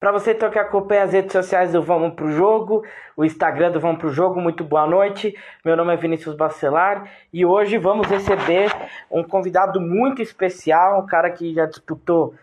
Para você que acompanha as redes sociais do Vamos Pro Jogo, o Instagram do Vamos Pro Jogo, muito boa noite. Meu nome é Vinícius Bacelar e hoje vamos receber um convidado muito especial, um cara que já disputou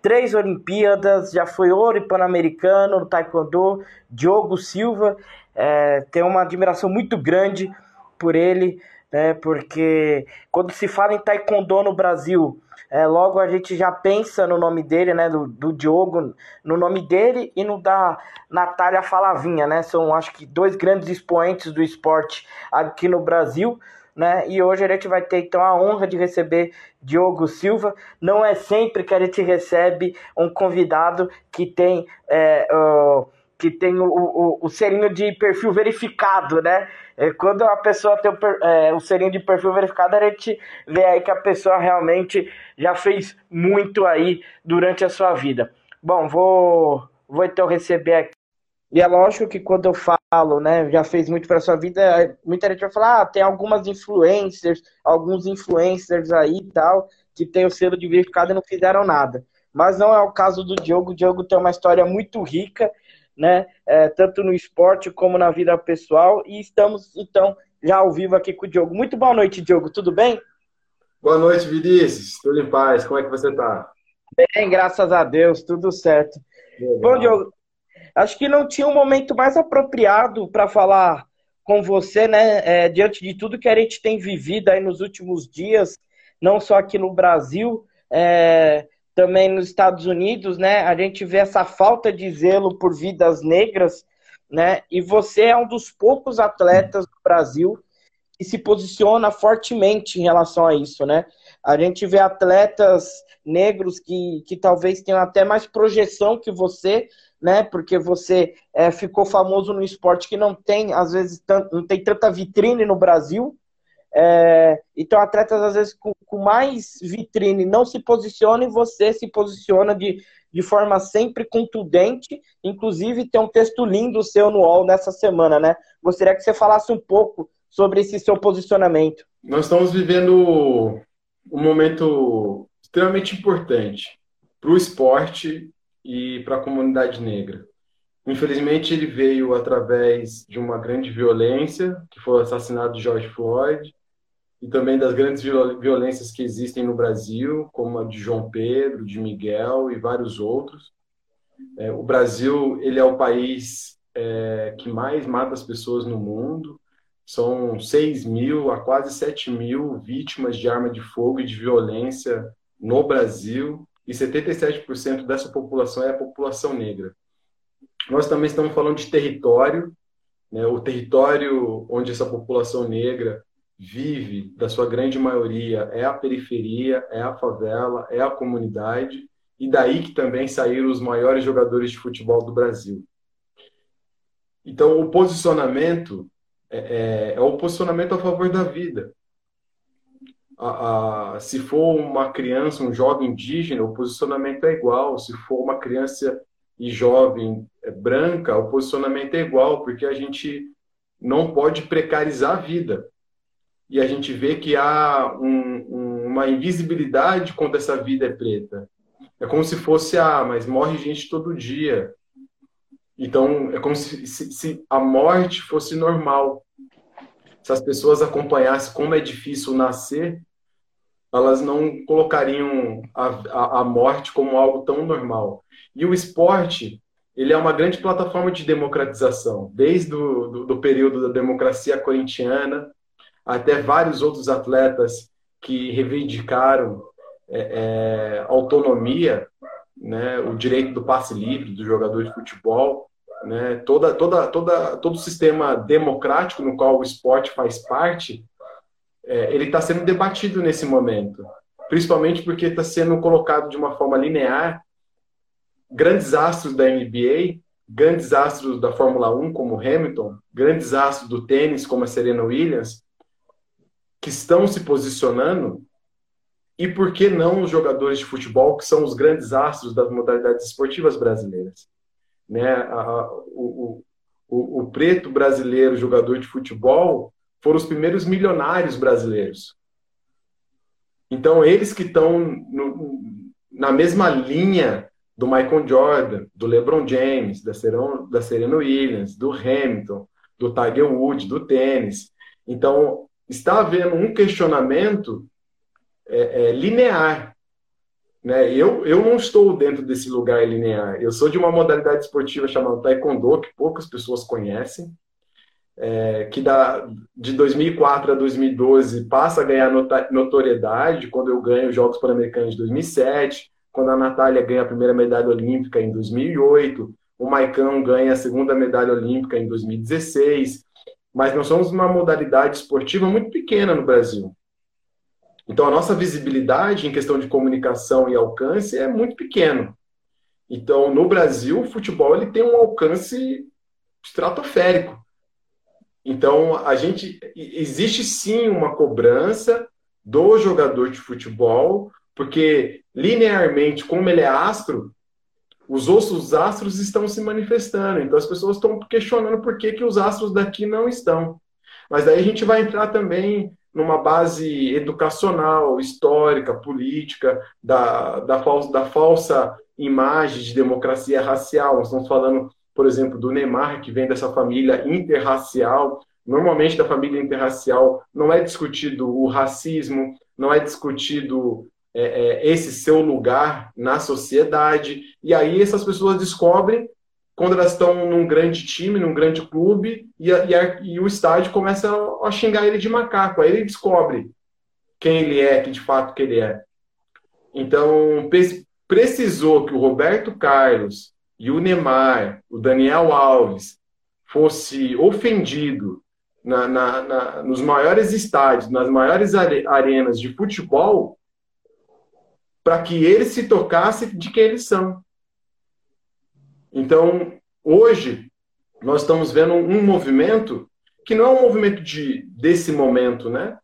três Olimpíadas, já foi ouro pan-americano no Taekwondo, Diogo Silva. É, tem uma admiração muito grande por ele, né, porque quando se fala em Taekwondo no Brasil, é, logo a gente já pensa no nome dele, né? Do, do Diogo, no nome dele e no da Natália Falavinha, né? São acho que dois grandes expoentes do esporte aqui no Brasil. Né? E hoje a gente vai ter então a honra de receber Diogo Silva. Não é sempre que a gente recebe um convidado que tem é, uh, que tem o, o, o selinho de perfil verificado, né? É, quando a pessoa tem o, é, o selinho de perfil verificado, a gente vê aí que a pessoa realmente já fez muito aí durante a sua vida. Bom, vou, vou então receber aqui. E é lógico que quando eu falo, né, já fez muito para sua vida, muita gente vai falar, ah, tem algumas influencers, alguns influencers aí e tal, que tem o selo de verificado e não fizeram nada. Mas não é o caso do Diogo. O Diogo tem uma história muito rica né? É, tanto no esporte como na vida pessoal. E estamos, então, já ao vivo aqui com o Diogo. Muito boa noite, Diogo. Tudo bem? Boa noite, Vinícius. Tudo em paz. Como é que você está? Bem, graças a Deus, tudo certo. Legal. Bom, Diogo, acho que não tinha um momento mais apropriado para falar com você, né? É, diante de tudo que a gente tem vivido aí nos últimos dias, não só aqui no Brasil, é, também nos Estados Unidos, né? A gente vê essa falta de zelo por vidas negras, né? E você é um dos poucos atletas do Brasil que se posiciona fortemente em relação a isso, né? A gente vê atletas negros que, que talvez tenham até mais projeção que você, né? Porque você é, ficou famoso no esporte que não tem, às vezes, não tem tanta vitrine no Brasil, é, então, atletas, às vezes, com, com, mais vitrine não se posicionam e você se posiciona de, de forma sempre contundente. Inclusive, tem um texto lindo seu no UOL nessa semana, né? Gostaria que você falasse um pouco sobre esse seu posicionamento. Nós estamos vivendo um momento extremamente importante para o esporte e para a comunidade negra. Infelizmente, ele veio através de uma grande violência, que foi o assassinato de George Floyd, e também das grandes violências que existem no Brasil, como a de João Pedro, de Miguel e vários outros. É, o Brasil ele é o país é, que mais mata as pessoas no mundo. São 6 mil a quase 7 mil vítimas de arma de fogo e de violência no Brasil, e 77% dessa população é a população negra. Nós também estamos falando de território, né? o território onde essa população negra vive, da sua grande maioria, é a periferia, é a favela, é a comunidade, e daí que também saíram os maiores jogadores de futebol do Brasil. Então, o posicionamento é, é, é o posicionamento a favor da vida. A, a, se for uma criança, um jovem indígena, o posicionamento é igual. Se for uma criança e jovem é, branca, o posicionamento é igual, porque a gente não pode precarizar a vida e a gente vê que há um, um, uma invisibilidade quando essa vida é preta. É como se fosse, ah, mas morre gente todo dia. Então, é como se, se, se a morte fosse normal. Se as pessoas acompanhassem como é difícil nascer, elas não colocariam a, a, a morte como algo tão normal. E o esporte, ele é uma grande plataforma de democratização, desde o do, do período da democracia corintiana, até vários outros atletas que reivindicaram é, é, autonomia, né, o direito do passe livre do jogador de futebol, né, toda, toda, toda, todo o sistema democrático no qual o esporte faz parte, é, ele está sendo debatido nesse momento, principalmente porque está sendo colocado de uma forma linear grandes astros da NBA, grandes astros da Fórmula 1 como Hamilton, grandes astros do tênis como a Serena Williams, que estão se posicionando e por que não os jogadores de futebol que são os grandes astros das modalidades esportivas brasileiras, né? A, o, o, o, preto brasileiro jogador de futebol foram os primeiros milionários brasileiros. Então eles que estão na mesma linha do Michael Jordan, do LeBron James, da, da Serena Williams, do Hamilton, do Tiger Woods, do tênis. Então, está havendo um questionamento é, é, linear. Né? Eu, eu não estou dentro desse lugar linear. Eu sou de uma modalidade esportiva chamada Taekwondo, que poucas pessoas conhecem, é, que da, de 2004 a 2012 passa a ganhar notoriedade, quando eu ganho os Jogos Pan-Americanos de 2007, quando a Natália ganha a primeira medalha olímpica em 2008, o Maicão ganha a segunda medalha olímpica em 2016, mas nós somos uma modalidade esportiva muito pequena no Brasil. Então, a nossa visibilidade em questão de comunicação e alcance é muito pequeno. Então, no Brasil, o futebol ele tem um alcance estratosférico. Então, a gente existe sim uma cobrança do jogador de futebol, porque linearmente, como ele é astro, os outros astros estão se manifestando. Então, as pessoas estão questionando por que, que os astros daqui não estão. Mas daí a gente vai entrar também numa base educacional, histórica, política, da, da, falsa, da falsa imagem de democracia racial. Nós estamos falando, por exemplo, do Neymar, que vem dessa família interracial. Normalmente, da família interracial, não é discutido o racismo, não é discutido é, é, esse seu lugar na sociedade. E aí essas pessoas descobrem quando elas estão num grande time, num grande clube, e, a, e, a, e, o estádio começa a, xingar ele de macaco. Aí ele descobre quem ele é, que de fato que ele é. Então, precisou que o Roberto Carlos e o Neymar, o Daniel Alves, fosse ofendido na, na, na, nos maiores estádios, nas maiores arenas de futebol, para que eles se tocassem de quem eles são. Então, hoje, nós estamos vendo um movimento que não é um movimento de, desse momento, né?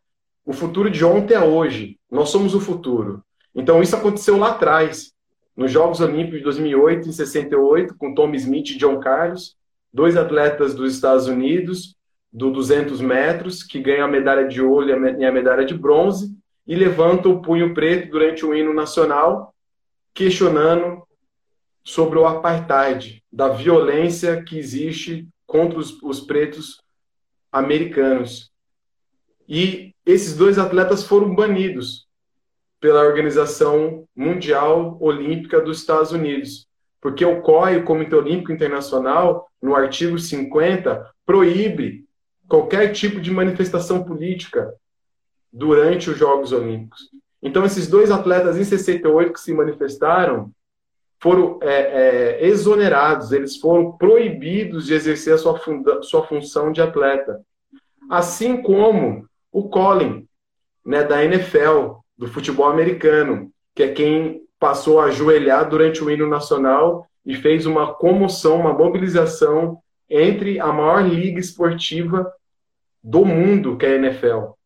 O futuro de ontem é hoje. Nós somos o futuro. Então, isso aconteceu lá atrás, nos Jogos Olímpicos de 2008 e 68, com Tom Smith e John Carlos, dois atletas dos Estados Unidos, do 200 metros, que ganham a medalha de ouro e a medalha de bronze, e levantam o punho preto durante o hino nacional, questionando sobre o apartheid, da violência que existe contra os, os pretos americanos. E esses dois atletas foram banidos pela Organização Mundial Olímpica dos Estados Unidos, porque o COI, o Comitê Olímpico Internacional, no artigo 50, proíbe qualquer tipo de manifestação política durante os Jogos Olímpicos. Então, esses dois atletas em 68 que se manifestaram, foram é, é, exonerados, eles foram proibidos de exercer a sua, funda, sua função de atleta. Assim como o Colin, né, da NFL, do futebol americano, que é quem passou a ajoelhar durante o hino nacional e fez uma comoção, uma mobilização entre a maior liga esportiva do mundo, que é a NFL.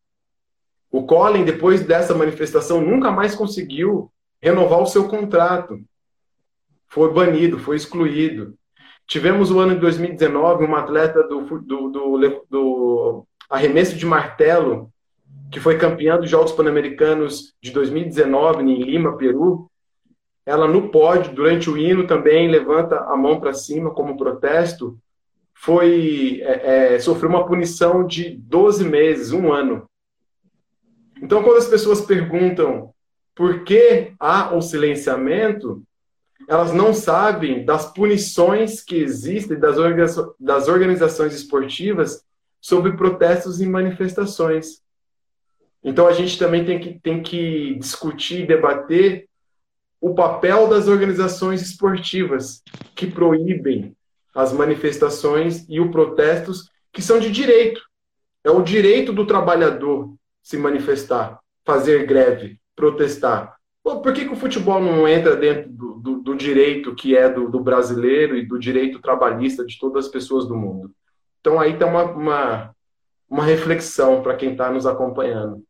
O Colin, depois dessa manifestação, nunca mais conseguiu renovar o seu contrato foi banido, foi excluído. Tivemos o ano de 2019 uma atleta do, do, do, do arremesso de martelo, que foi campeã dos Jogos Pan-Americanos de 2019 em Lima, Peru. Ela no pódio, durante o hino também, levanta a mão para cima como protesto. Foi é, é, sofreu uma punição de 12 meses, um ano. Então, quando as pessoas perguntam por que há o silenciamento, elas não sabem das punições que existem das, organiza das organizações esportivas sobre protestos e manifestações. Então a gente também tem que, tem que discutir e debater o papel das organizações esportivas que proíbem as manifestações e os protestos que são de direito. É o direito do trabalhador se manifestar, fazer greve, protestar. Por que, que o futebol não entra dentro do, do, do direito que é do, do, brasileiro e do direito trabalhista de todas as pessoas do mundo? Então aí tem uma, uma, uma reflexão para quem está nos acompanhando.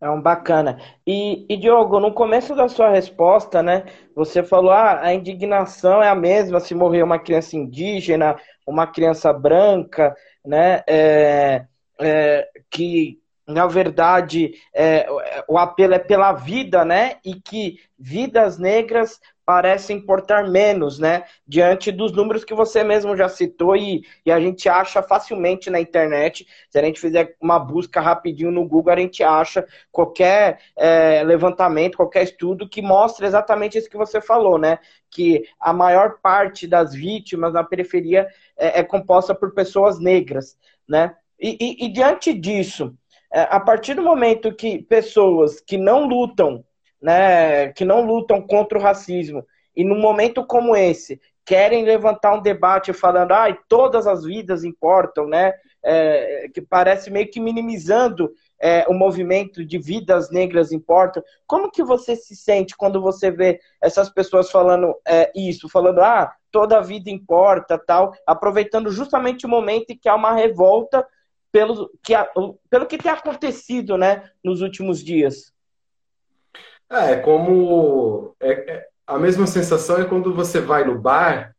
É um bacana. E, e, Diogo, no começo da sua resposta, né, você falou ah, a indignação é a mesma se morrer uma criança indígena, uma criança branca, né, é, é, que na verdade, é, o apelo é pela vida, né? E que vidas negras parece importar menos, né? Diante dos números que você mesmo já citou e, e, a gente acha facilmente na internet. Se a gente fizer uma busca rapidinho no Google, a gente acha qualquer é, levantamento, qualquer estudo que mostre exatamente isso que você falou, né? Que a maior parte das vítimas na periferia é, é composta por pessoas negras, né? E, e, e diante disso, é, a partir do momento que pessoas que não lutam né, que não lutam contra o racismo, e num momento como esse, querem levantar um debate falando, ah, todas as vidas importam, né? É, que parece meio que minimizando é, o movimento de vidas negras importam. Como que você se sente quando você vê essas pessoas falando é, isso, falando, ah, toda vida importa, tal, aproveitando justamente o momento em que há uma revolta pelo que, pelo que tem acontecido, né, nos últimos dias? É, é, como. É, é, a mesma sensação é quando você vai no bar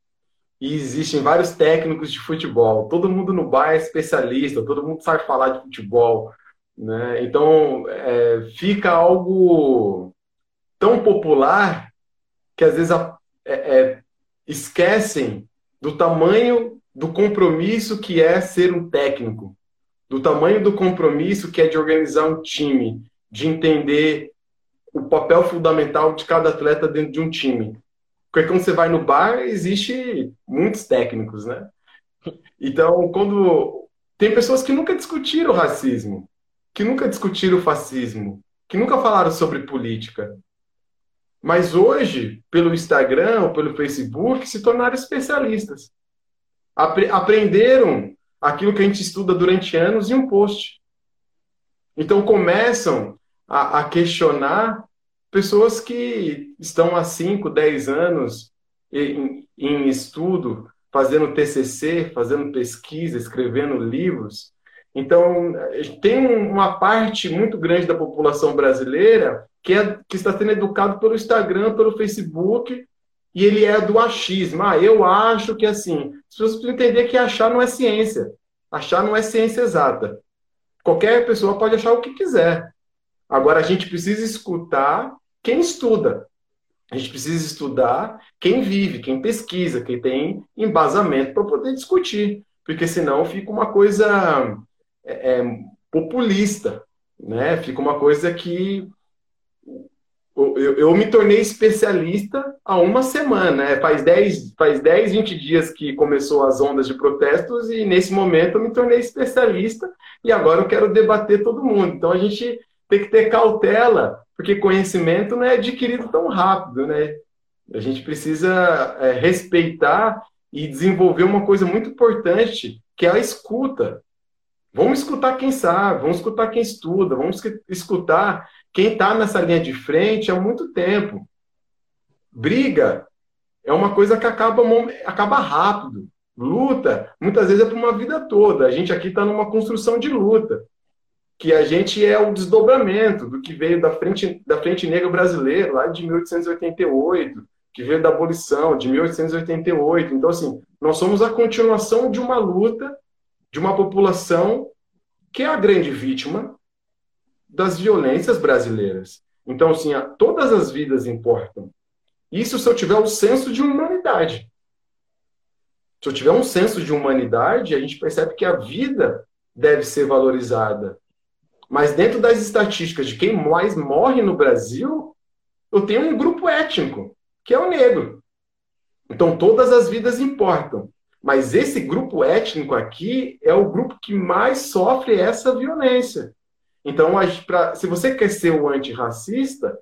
e existem vários técnicos de futebol. Todo mundo no bar é especialista, todo mundo sabe falar de futebol. Né? Então, é, fica algo tão popular que às vezes é, é, esquecem do tamanho do compromisso que é ser um técnico, do tamanho do compromisso que é de organizar um time, de entender o papel fundamental de cada atleta dentro de um time. Porque quando você vai no bar, existe muitos técnicos, né? Então, quando tem pessoas que nunca discutiram racismo, que nunca discutiram fascismo, que nunca falaram sobre política. Mas hoje, pelo Instagram ou pelo Facebook, se tornaram especialistas. Apre aprenderam aquilo que a gente estuda durante anos em um post. Então começam a, a questionar pessoas que estão há 5, 10 anos em, em estudo, fazendo TCC, fazendo pesquisa, escrevendo livros. Então, tem uma parte muito grande da população brasileira que, é, que está sendo educado pelo Instagram, pelo Facebook, e ele é do achismo. Ah, eu acho que assim. As pessoas precisam entender que achar não é ciência. Achar não é ciência exata. Qualquer pessoa pode achar o que quiser. Agora, a gente precisa escutar quem estuda. A gente precisa estudar quem vive, quem pesquisa, quem tem embasamento para poder discutir. Porque senão fica uma coisa é, é, populista. Né? Fica uma coisa que eu, eu, me tornei especialista há uma semana. Né? Faz, 10, faz 10, 20 dias que começou as ondas de protestos e nesse momento eu me tornei especialista e agora eu quero debater todo mundo. Então a gente tem que ter cautela, porque conhecimento não é adquirido tão rápido, né? A gente precisa é, respeitar e desenvolver uma coisa muito importante, que é a escuta. Vamos escutar quem sabe, vamos escutar quem estuda, vamos escutar quem está nessa linha de frente há muito tempo. Briga é uma coisa que acaba, acaba rápido. Luta, muitas vezes é para uma vida toda. A gente aqui está numa construção de luta que a gente é o desdobramento do que veio da frente, da frente negra brasileira, lá de 1888, que veio da abolição, de 1888. Então, assim, nós somos a continuação de uma luta de uma população que é a grande vítima das violências brasileiras. Então, assim, todas as vidas importam. Isso se eu tiver um senso de humanidade. Se eu tiver um senso de humanidade, a gente percebe que a vida deve ser valorizada. Mas dentro das estatísticas de quem mais morre no Brasil, eu tenho um grupo étnico, que é o negro. Então todas as vidas importam. Mas esse grupo étnico aqui é o grupo que mais sofre essa violência. Então, pra, se você quer ser o antirracista,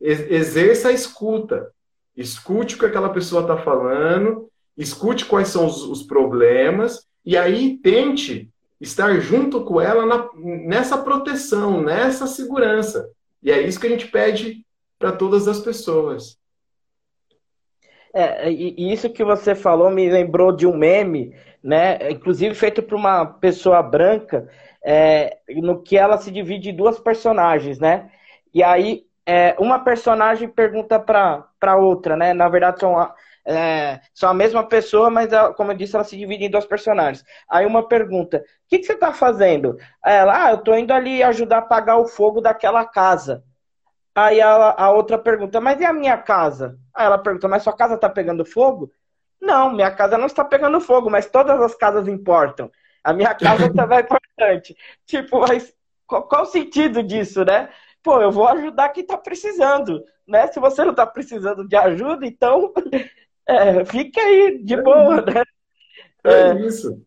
exerça a escuta. Escute o que aquela pessoa está falando, escute quais são os, os problemas, e aí tente estar junto com ela na, nessa proteção, nessa segurança. E é isso que a gente pede para todas as pessoas. É, e isso que você falou me lembrou de um meme, né? Inclusive feito por uma pessoa branca, é, no que ela se divide em duas personagens, né? E aí é, uma personagem pergunta para outra, né? Na verdade são é, são a mesma pessoa, mas, ela, como eu disse, ela se divide em dois personagens. Aí uma pergunta: o que, que você está fazendo? Ela, ah, eu estou indo ali ajudar a apagar o fogo daquela casa. Aí a, a outra pergunta, mas e a minha casa? Aí ela pergunta, mas sua casa tá pegando fogo? Não, minha casa não está pegando fogo, mas todas as casas importam. A minha casa também é importante. Tipo, mas qual, qual, o sentido disso, né? Pô, eu vou ajudar quem está precisando, né? Se você não está precisando de ajuda, então é, fique aí de boa, né? É, é isso.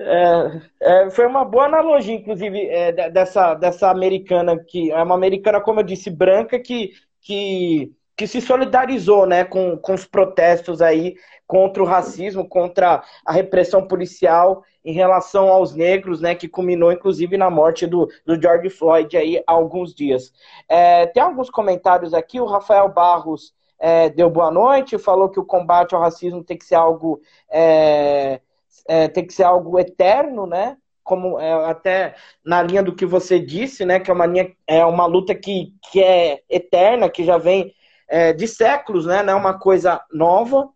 É, é, foi uma boa analogia, inclusive, é, dessa, dessa americana que é uma americana, como eu disse, branca que, que, que se solidarizou né, com, com os protestos aí contra o racismo, contra a repressão policial em relação aos negros, né, que culminou inclusive na morte do, do George Floyd aí há alguns dias. É, tem alguns comentários aqui, o Rafael Barros é, deu boa noite, falou que o combate ao racismo tem que ser algo é, tem que ser algo eterno, né? Como é, até na linha do que você disse, né? Que é uma linha, é uma luta que, que é eterna, que já vem é, de séculos, né? Não é uma coisa nova.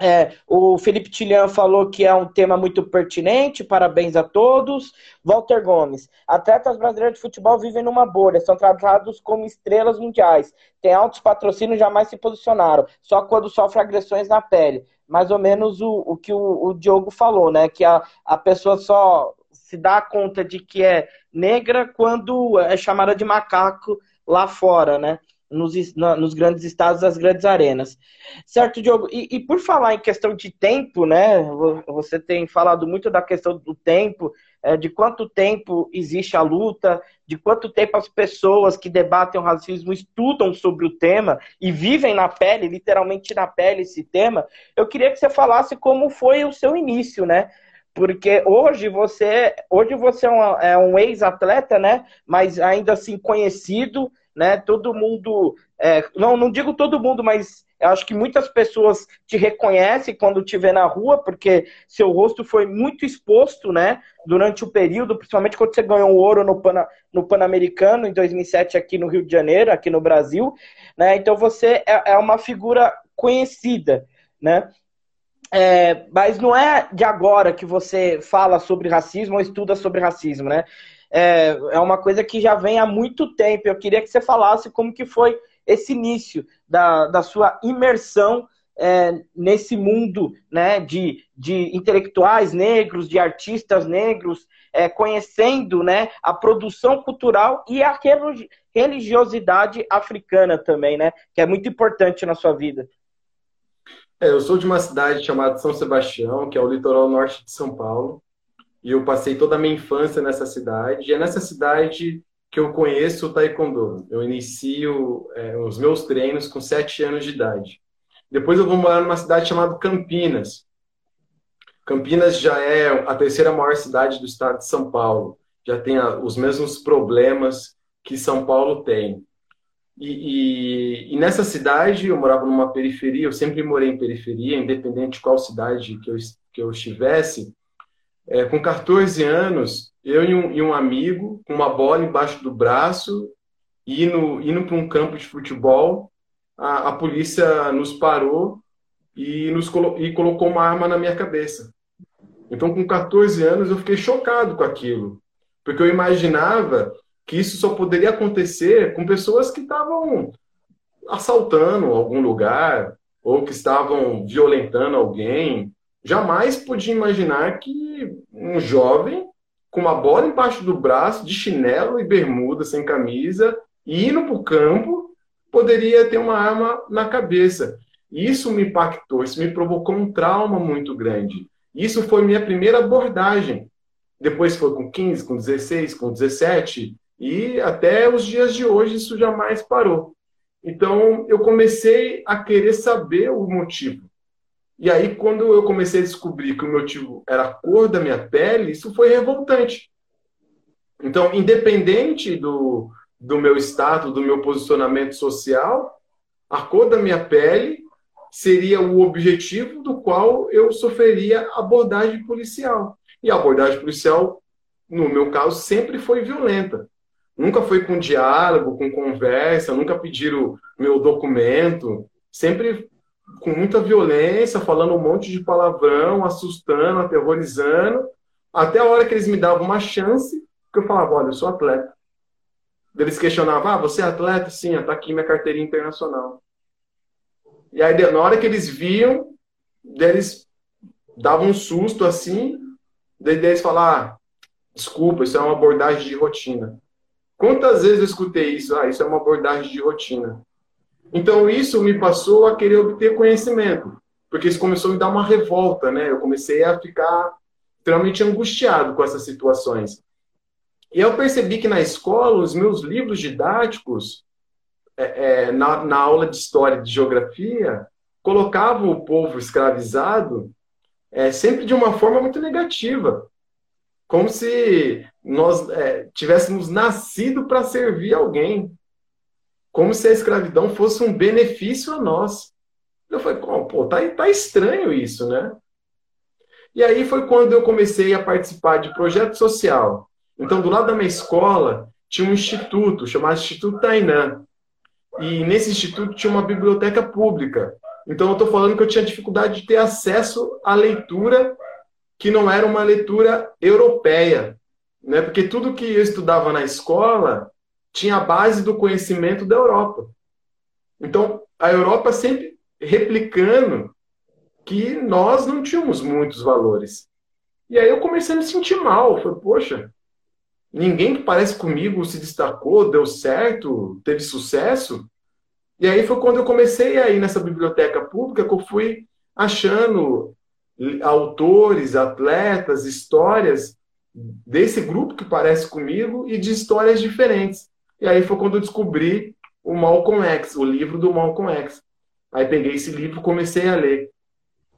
É, o Felipe Tilian falou que é um tema muito pertinente, parabéns a todos. Walter Gomes, atletas brasileiros de futebol vivem numa bolha, são tratados como estrelas mundiais, têm altos patrocínios, jamais se posicionaram, só quando sofrem agressões na pele. Mais ou menos o, o que o, o Diogo falou, né? Que a, a pessoa só se dá conta de que é negra quando é chamada de macaco lá fora, né? Nos, nos grandes estados, das grandes arenas. Certo, Diogo? E, e, por falar em questão de tempo, né? Você tem falado muito da questão do tempo, é, de quanto tempo existe a luta, de quanto tempo as pessoas que debatem o racismo estudam sobre o tema e vivem na pele, literalmente na pele, esse tema. Eu queria que você falasse como foi o seu início, né? porque hoje você hoje você é, uma, é um ex-atleta, né? Mas ainda assim conhecido né? Todo mundo, é, não, não digo todo mundo, mas eu acho que muitas pessoas te reconhecem quando te vê na rua, porque seu rosto foi muito exposto, né? Durante o período, principalmente quando você ganhou o ouro no, Pan, no Pan-Americano em 2007 aqui no Rio de Janeiro, aqui no Brasil, né? Então você é, é uma figura conhecida, né? É, mas não é de agora que você fala sobre racismo ou estuda sobre racismo, né? É, é uma coisa que já vem há muito tempo. Eu queria que você falasse como que foi esse início da, da sua imersão é, nesse mundo né, de, de intelectuais negros, de artistas negros, é, conhecendo né, a produção cultural e a religiosidade africana também, né, que é muito importante na sua vida. É, eu sou de uma cidade chamada São Sebastião, que é o litoral norte de São Paulo. E eu passei toda a minha infância nessa cidade. E é nessa cidade que eu conheço o Taekwondo. Eu inicio é, os meus treinos com sete anos de idade. Depois eu vou morar numa cidade chamada Campinas. Campinas já é a terceira maior cidade do estado de São Paulo. Já tem a, os mesmos problemas que São Paulo tem. E, e, e, nessa cidade eu morava numa periferia, eu sempre morei em periferia, independente de qual cidade que eu, que eu estivesse. É, com 14 anos, eu e um, e um, amigo, com uma bola embaixo do braço, indo, indo para um campo de futebol, a, a polícia nos parou e, nos colo e colocou uma arma na minha cabeça. Então, com 14 anos, eu fiquei chocado com aquilo, porque eu imaginava que isso só poderia acontecer com pessoas que estavam assaltando algum lugar ou que estavam violentando alguém jamais podia imaginar que um jovem com uma bola embaixo do braço, de chinelo e bermuda, sem camisa, indo para o campo, poderia ter uma arma na cabeça. Isso me impactou, isso me provocou um trauma muito grande. Isso foi minha primeira abordagem. Depois foi com 15, com 16, com 17, e até os dias de hoje isso jamais parou. Então eu comecei a querer saber o motivo. E aí, quando eu comecei a descobrir que o motivo era a cor da minha pele, isso foi revoltante. Então, independente do, do meu status, do meu posicionamento social, a cor da minha pele seria o objetivo do qual eu sofreria abordagem policial. E a abordagem policial, no meu caso, sempre foi violenta. Nunca foi com diálogo, com conversa, nunca pediram meu documento. Sempre com muita violência, falando um monte de palavrão, assustando, aterrorizando, até a hora que eles me davam uma chance, que eu falava, olha, eu sou atleta. eles questionavam, ah, você é atleta? Sim, está aqui minha carteirinha internacional. E aí, na hora que eles viam, eles davam um susto assim, eles falavam, ah, desculpa, isso é uma abordagem de rotina. Quantas vezes eu escutei isso? Ah, isso é uma abordagem de rotina. Então, isso me passou a querer obter conhecimento, porque isso começou a me dar uma revolta, né? Eu comecei a ficar extremamente angustiado com essas situações. E eu percebi que na escola, os meus livros didáticos, é, é, na, na aula de história e de geografia, colocavam o povo escravizado é, sempre de uma forma muito negativa. Como se nós é, tivéssemos nascido para servir alguém. Como se a escravidão fosse um benefício a nós. Eu falei, pô, tá, tá estranho isso, né? E aí foi quando eu comecei a participar de projeto social. Então, do lado da minha escola, tinha um instituto chamado Instituto Tainã. E nesse instituto tinha uma biblioteca pública. Então, eu estou falando que eu tinha dificuldade de ter acesso à leitura que não era uma leitura europeia. Né? Porque tudo que eu estudava na escola tinha a base do conhecimento da Europa. Então, a Europa sempre replicando que nós não tínhamos muitos valores. E aí eu comecei a me sentir mal. Falei, poxa, ninguém que parece comigo se destacou, deu certo, teve sucesso. E aí foi quando eu comecei a ir nessa biblioteca pública que eu fui achando autores, atletas, histórias desse grupo que parece comigo e de histórias diferentes. E aí foi quando eu descobri o Malcolm X, o livro do Malcolm X. Aí peguei esse livro comecei a ler.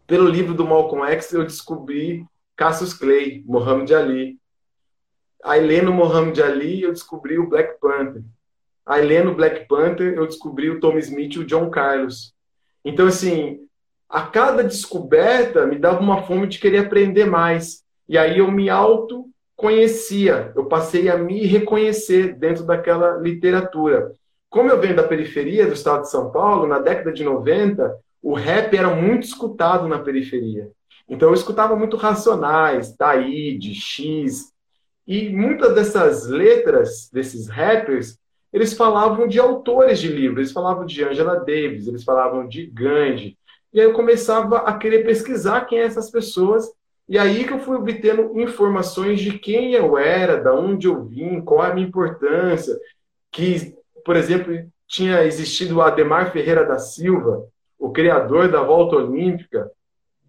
Pelo livro do Malcolm X eu descobri Cassius Clay, Muhammad Ali. Aí lendo Muhammad Ali eu descobri o Black Panther. Aí lendo Black Panther eu descobri o Tom Smith e o John Carlos. Então assim, a cada descoberta me dava uma fome de querer aprender mais. E aí eu me auto conhecia, eu passei a me reconhecer dentro daquela literatura. Como eu venho da periferia do estado de São Paulo, na década de 90, o rap era muito escutado na periferia. Então eu escutava muito Racionais, Taíde, X, e muitas dessas letras desses rappers, eles falavam de autores de livros, eles falavam de Angela Davis, eles falavam de Gandhi. E aí eu começava a querer pesquisar quem é essas pessoas, e aí que eu fui obtendo informações de quem eu era, da onde eu vim, qual a minha importância, que, por exemplo, tinha existido o Ademar Ferreira da Silva, o criador da volta olímpica,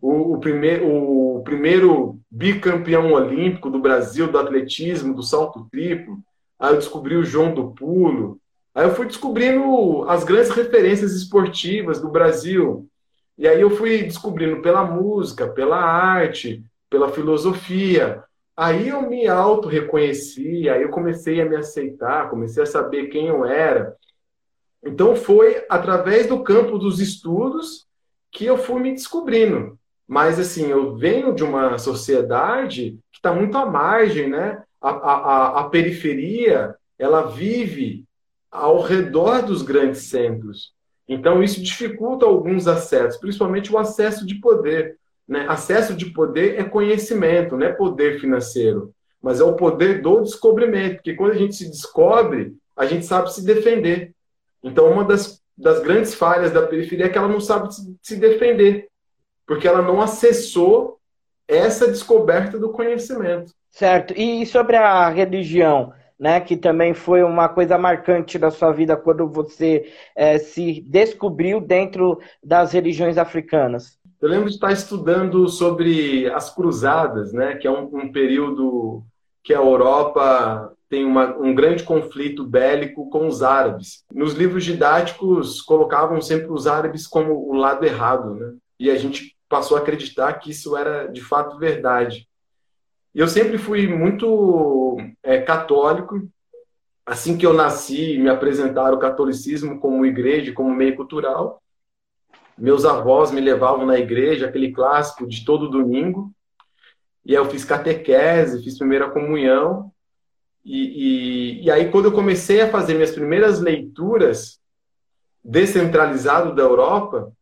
o, o, o primeiro bicampeão olímpico do Brasil do atletismo, do salto triplo. Aí eu descobri o João do Pulo. Aí eu fui descobrindo as grandes referências esportivas do Brasil. E aí eu fui descobrindo pela música, pela arte, pela filosofia. Aí eu me auto-reconheci, aí eu comecei a me aceitar, comecei a saber quem eu era. Então foi através do campo dos estudos que eu fui me descobrindo. Mas assim, eu venho de uma sociedade que está muito à margem, né? A, a, a periferia ela vive ao redor dos grandes centros. Então isso dificulta alguns acessos, principalmente o acesso de poder. Né? Acesso de poder é conhecimento, não é poder financeiro, mas é o poder do descobrimento, porque quando a gente se descobre, a gente sabe se defender. Então, uma das, das grandes falhas da periferia é que ela não sabe se defender, porque ela não acessou essa descoberta do conhecimento. Certo. E sobre a religião, né, que também foi uma coisa marcante da sua vida quando você é, se descobriu dentro das religiões africanas? Eu lembro de estar estudando sobre as cruzadas, né, que é um, um período que a Europa tem uma, um grande conflito bélico com os árabes. Nos livros didáticos colocavam sempre os árabes como o lado errado, né? E a gente passou a acreditar que isso era de fato verdade. E eu sempre fui muito é, católico. Assim que eu nasci, me apresentaram o catolicismo como igreja, como meio cultural. Meus avós me levavam na igreja, aquele clássico de todo domingo. E aí eu fiz catequese, fiz primeira comunhão. E, e, e, aí, quando eu comecei a fazer minhas primeiras leituras descentralizado da Europa,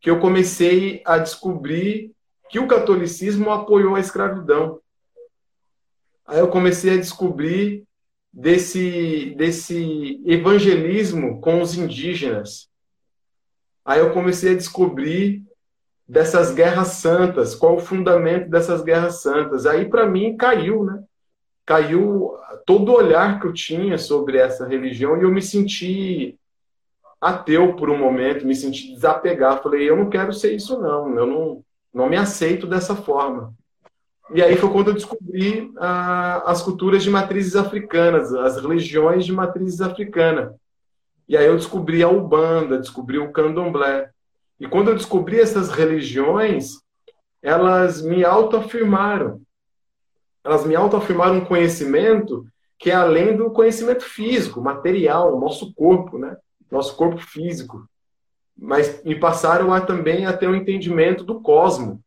que eu comecei a descobrir que o catolicismo apoiou a escravidão. Aí eu comecei a descobrir desse, desse evangelismo com os indígenas. Aí eu comecei a descobrir dessas guerras santas, qual o fundamento dessas guerras santas. Aí para mim caiu, né? Caiu todo o olhar que eu tinha sobre essa religião e eu me senti ateu por um momento, me senti desapegar. Falei, eu não quero ser isso não, eu não, não me aceito dessa forma. E aí foi quando eu descobri ah, as culturas de matrizes africanas, as religiões de matrizes africanas. E aí eu descobri a Ubanda, descobri o Candomblé. E quando eu descobri essas religiões, elas me autoafirmaram. Elas me autoafirmaram um conhecimento que é além do conhecimento físico, material, nosso corpo, né? Nosso corpo físico. Mas me passaram a, também a ter um entendimento do cosmo,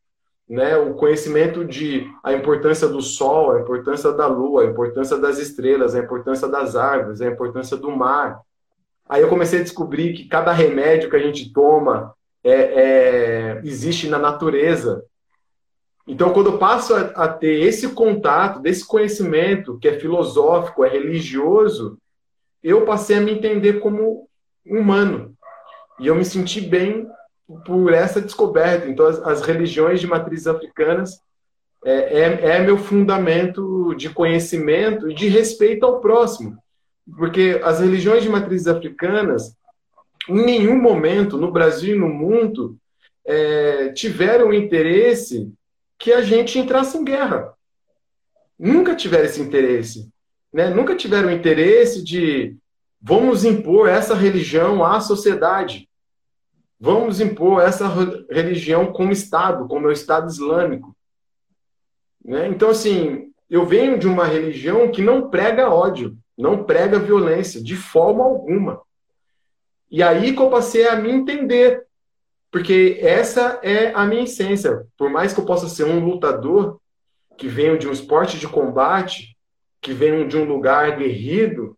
né, o conhecimento de a importância do sol, a importância da lua, a importância das estrelas, a importância das árvores, a importância do mar. Aí eu comecei a descobrir que cada remédio que a gente toma é, é, existe na natureza. Então, quando eu passo a, a ter esse contato, desse conhecimento que é filosófico, é religioso, eu passei a me entender como humano. E eu me senti bem por essa descoberta. Então, as, as religiões de matrizes africanas é, é, é, meu fundamento de conhecimento e de respeito ao próximo. Porque as religiões de matrizes africanas, em nenhum momento, no Brasil e no mundo, é, tiveram interesse que a gente entrasse em guerra. Nunca tiveram esse interesse. Né? Nunca tiveram interesse de vamos impor essa religião à sociedade vamos impor essa religião como Estado, como é o Estado Islâmico. Né? Então, assim, eu venho de uma religião que não prega ódio, não prega violência, de forma alguma. E aí que eu passei a me entender, porque essa é a minha essência. Por mais que eu possa ser um lutador, que venho de um esporte de combate, que venho de um lugar guerrido,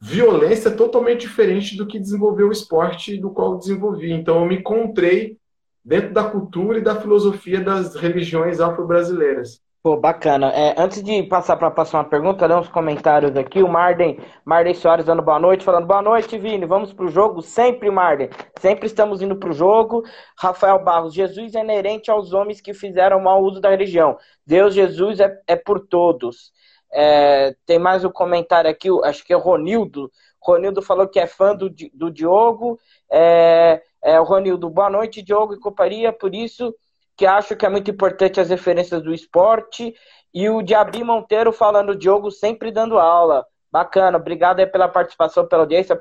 violência totalmente diferente do que desenvolveu o esporte do qual eu desenvolvi. Então eu me encontrei dentro da cultura e da filosofia das religiões afro-brasileiras. Pô, bacana. É, antes de passar para a próxima pergunta, ler uns comentários aqui. O Marden, Marden Soares dando boa noite, falando boa noite, Vini. Vamos para o jogo? Sempre, Marden. Sempre estamos indo para o jogo. Rafael Barros, Jesus é inerente aos homens que fizeram mau uso da religião. Deus, Jesus é, é por todos. É, tem mais um comentário aqui, acho que é o Ronildo. Ronildo falou que é fã do, do Diogo. É, é, o Ronildo, boa noite, Diogo e companhia. Por isso que acho que é muito importante as referências do esporte. E o Diabi Monteiro falando, Diogo sempre dando aula. Bacana, obrigado aí pela participação, pela audiência.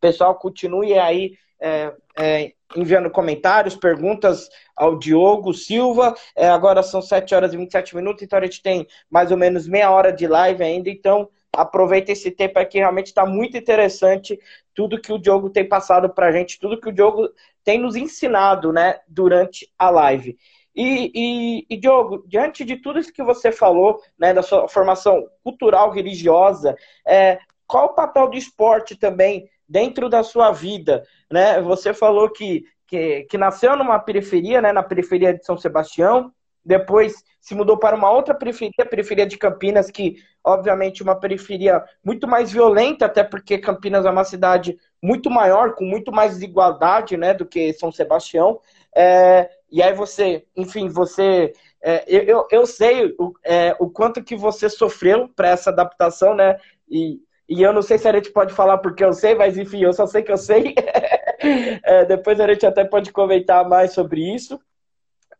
Pessoal, continue aí é, é, enviando comentários, perguntas ao Diogo Silva. É, agora são 7 horas e 27 minutos, então a gente tem mais ou menos meia hora de live ainda. Então, aproveita esse tempo aqui, realmente está muito interessante tudo que o Diogo tem passado para a gente, tudo que o Diogo tem nos ensinado né, durante a live. E, e, e, Diogo, diante de tudo isso que você falou, né, da sua formação cultural, religiosa, é, qual o papel do esporte também dentro da sua vida? Né? Você falou que que, que nasceu numa periferia, né, na periferia de São Sebastião, depois se mudou para uma outra periferia, a periferia de Campinas, que obviamente uma periferia muito mais violenta, até porque Campinas é uma cidade muito maior, com muito mais desigualdade né, do que São Sebastião. É, e aí você, enfim, você. É, eu, eu sei o, é, o quanto que você sofreu para essa adaptação, né? E, e eu não sei se a gente pode falar porque eu sei, mas enfim, eu só sei que eu sei. é, depois a gente até pode comentar mais sobre isso.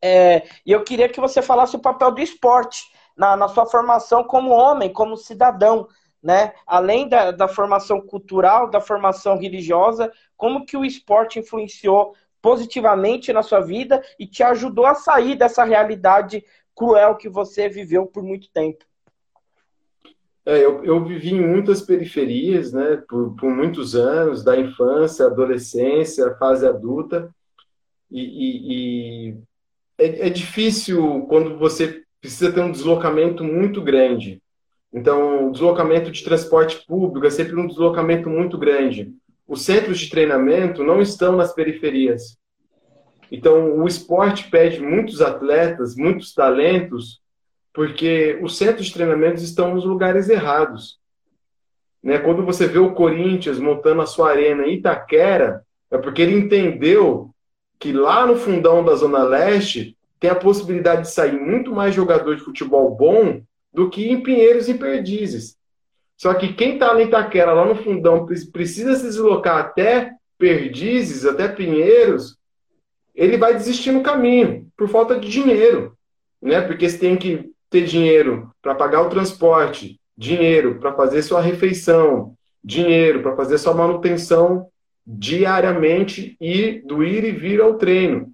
É, e eu queria que você falasse o papel do esporte na, na sua formação como homem, como cidadão, né? Além da, da formação cultural, da formação religiosa, como que o esporte influenciou positivamente na sua vida e te ajudou a sair dessa realidade cruel que você viveu por muito tempo? É, eu, eu, vivi em muitas periferias, né, por, por, muitos anos, da infância, adolescência, fase adulta, e, e, e é, é, difícil quando você precisa ter um deslocamento muito grande. Então, o deslocamento de transporte público é sempre um deslocamento muito grande. Os centros de treinamento não estão nas periferias. Então, o esporte pede muitos atletas, muitos talentos porque os centros de treinamentos estão nos lugares errados. Né? Quando você vê o Corinthians montando a sua arena em Itaquera, é porque ele entendeu que lá no fundão da Zona Leste tem a possibilidade de sair muito mais jogador de futebol bom do que em Pinheiros e Perdizes. Só que quem está em Itaquera, lá no fundão, precisa se deslocar até Perdizes, até Pinheiros, ele vai desistir no caminho, por falta de dinheiro. Né? Porque você tem que ter dinheiro para pagar o transporte, dinheiro para fazer sua refeição, dinheiro para fazer sua manutenção diariamente e do ir e vir ao treino.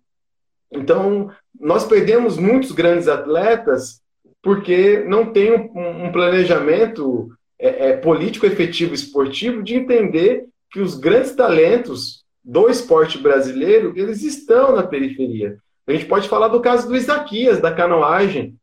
Então, nós perdemos muitos grandes atletas porque não tem um, um planejamento é, é, político efetivo esportivo de entender que os grandes talentos do esporte brasileiro eles estão na periferia. A gente pode falar do caso do Isaquias, da canoagem,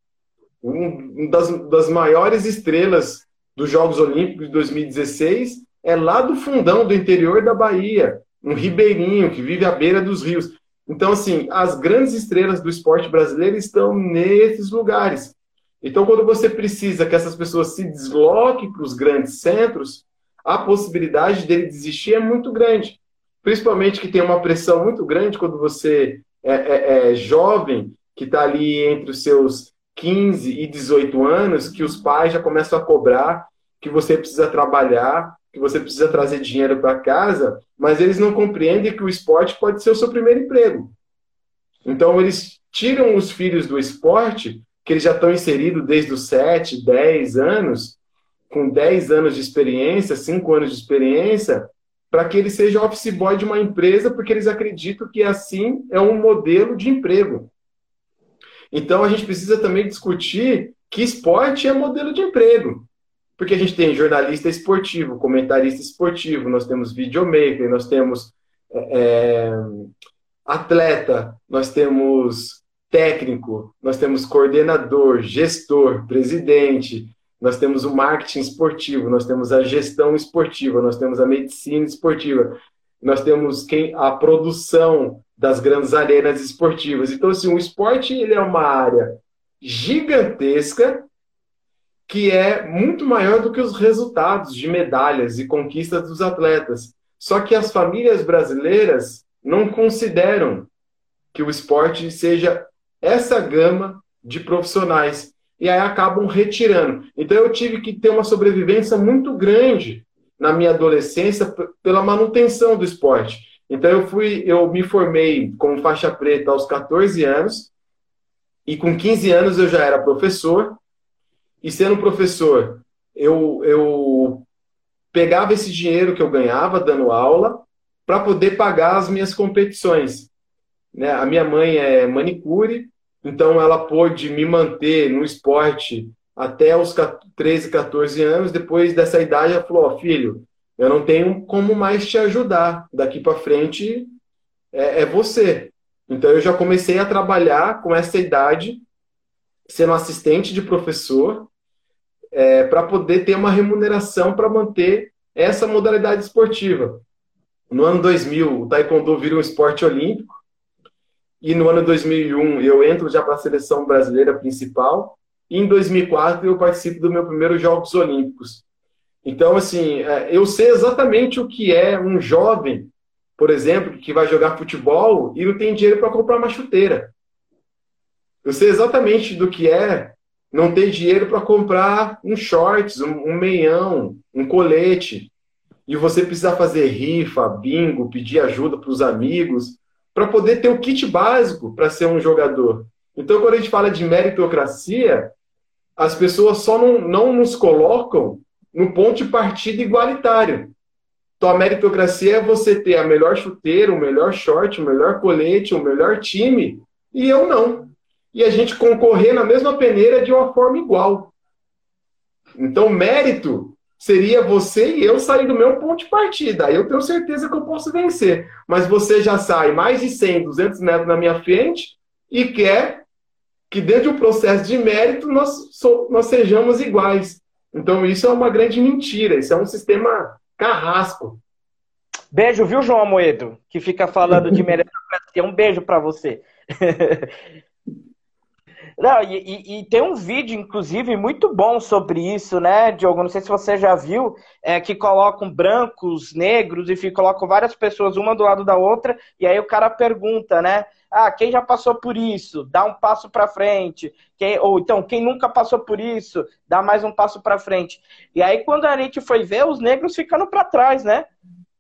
um das, das maiores estrelas dos Jogos Olímpicos de 2016, é lá do fundão do interior da Bahia, um ribeirinho que vive à beira dos rios. Então, assim, as grandes estrelas do esporte brasileiro estão nesses lugares. Então, quando você precisa que essas pessoas se desloquem para os grandes centros, a possibilidade dele desistir é muito grande. Principalmente que tem uma pressão muito grande quando você é, é, é jovem, que está ali entre os seus 15 e 18 anos, que os pais já começam a cobrar que você precisa trabalhar, que você precisa trazer dinheiro para casa, mas eles não compreendem que o esporte pode ser o seu primeiro emprego. Então, eles tiram os filhos do esporte que eles já estão inseridos desde os 7, 10 anos, com 10 anos de experiência, 5 anos de experiência, para que ele seja office boy de uma empresa, porque eles acreditam que assim é um modelo de emprego. Então a gente precisa também discutir que esporte é modelo de emprego. Porque a gente tem jornalista esportivo, comentarista esportivo, nós temos videomaker, nós temos é, é atleta, nós temos técnico, nós temos coordenador, gestor, presidente, nós temos o marketing esportivo, nós temos a gestão esportiva, nós temos a medicina esportiva, nós temos quem a produção das grandes arenas esportivas. Então, assim, o esporte ele é uma área gigantesca que é muito maior do que os resultados de medalhas e conquistas dos atletas. Só que as famílias brasileiras não consideram que o esporte seja essa gama de profissionais. E aí acabam retirando. Então eu tive que ter uma sobrevivência muito grande na minha adolescência pela manutenção do esporte. Então eu fui, eu me formei como faixa preta aos 14 anos e com 15 anos eu já era professor. E sendo professor, eu, eu pegava esse dinheiro que eu ganhava dando aula para poder pagar as minhas competições. Né? A minha mãe é manicure, então ela pôde me manter no esporte até os 13, 14 anos. Depois dessa idade, ela falou: oh, filho, eu não tenho como mais te ajudar. Daqui para frente é, é, você. Então eu já comecei a trabalhar com essa idade, sendo assistente de professor, é, para poder ter uma remuneração para manter essa modalidade esportiva. No ano 2000, o taekwondo vira um esporte olímpico e no ano 2001 eu entro já para a seleção brasileira principal, e em 2004 eu participo do meu primeiro Jogos Olímpicos. Então, assim, é, eu sei exatamente o que é um jovem, por exemplo, que vai jogar futebol e não tem dinheiro para comprar uma chuteira. Eu sei exatamente do que é não ter dinheiro para comprar um shorts, um, um meião, um colete. E você precisa fazer rifa, bingo, pedir ajuda para os amigos para poder ter o kit básico para ser um jogador. Então, quando a gente fala de meritocracia, as pessoas só não, não nos colocam no ponto de partida igualitário. Então, a meritocracia é você ter a melhor chuteira, o melhor short, o melhor colete, o melhor time, e eu não. E a gente concorrer na mesma peneira de uma forma igual. Então, mérito seria você e eu sair do meu ponto de partida. Aí eu tenho certeza que eu posso vencer. Mas você já sai mais de 100, 200 metros na minha frente e quer que dentro do processo de mérito nós, so, nós sejamos iguais. Então isso é uma grande mentira. Isso é um sistema carrasco. Beijo, viu, João Amoedo? Que fica falando de meritocracia. Um beijo para você. Não, e, e, e, tem um vídeo, inclusive, muito bom sobre isso, né, Diogo? Não sei se você já viu, é, que colocam brancos, negros, enfim, colocam várias pessoas uma do lado da outra, e aí o cara pergunta, né? Ah, quem já passou por isso? Dá um passo para frente. Quem, ou então, quem nunca passou por isso? Dá mais um passo para frente. E aí, quando a gente foi ver, os negros ficando para trás, né?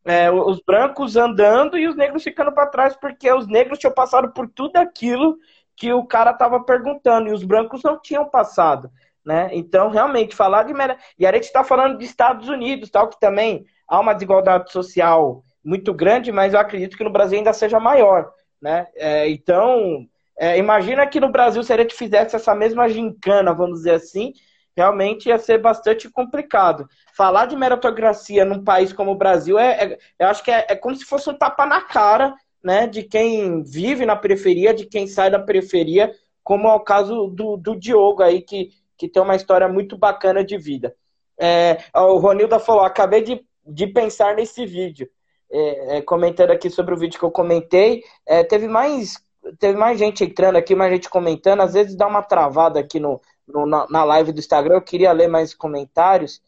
É, os brancos andando e os negros ficando para trás, porque os negros tinham passado por tudo aquilo que o cara estava perguntando, e os brancos não tinham passado. Né? Então, realmente, falar de. E a gente está falando de Estados Unidos, tal, que também há uma desigualdade social muito grande, mas eu acredito que no Brasil ainda seja maior. Né? É, então, é, imagina que no Brasil, se a gente fizesse essa mesma gincana, vamos dizer assim, realmente ia ser bastante complicado. Falar de meritocracia num país como o Brasil é, é eu acho que é, é como se fosse um tapa na cara né, de quem vive na periferia, de quem sai da periferia, como é o caso do, do Diogo aí, que, que tem uma história muito bacana de vida. É, o Ronilda falou, acabei de, de pensar nesse vídeo, é, é, comentando aqui sobre o vídeo que eu comentei, é, teve mais teve mais gente entrando aqui, mais gente comentando, às vezes dá uma travada aqui no, no na, na live do Instagram, eu queria ler mais comentários,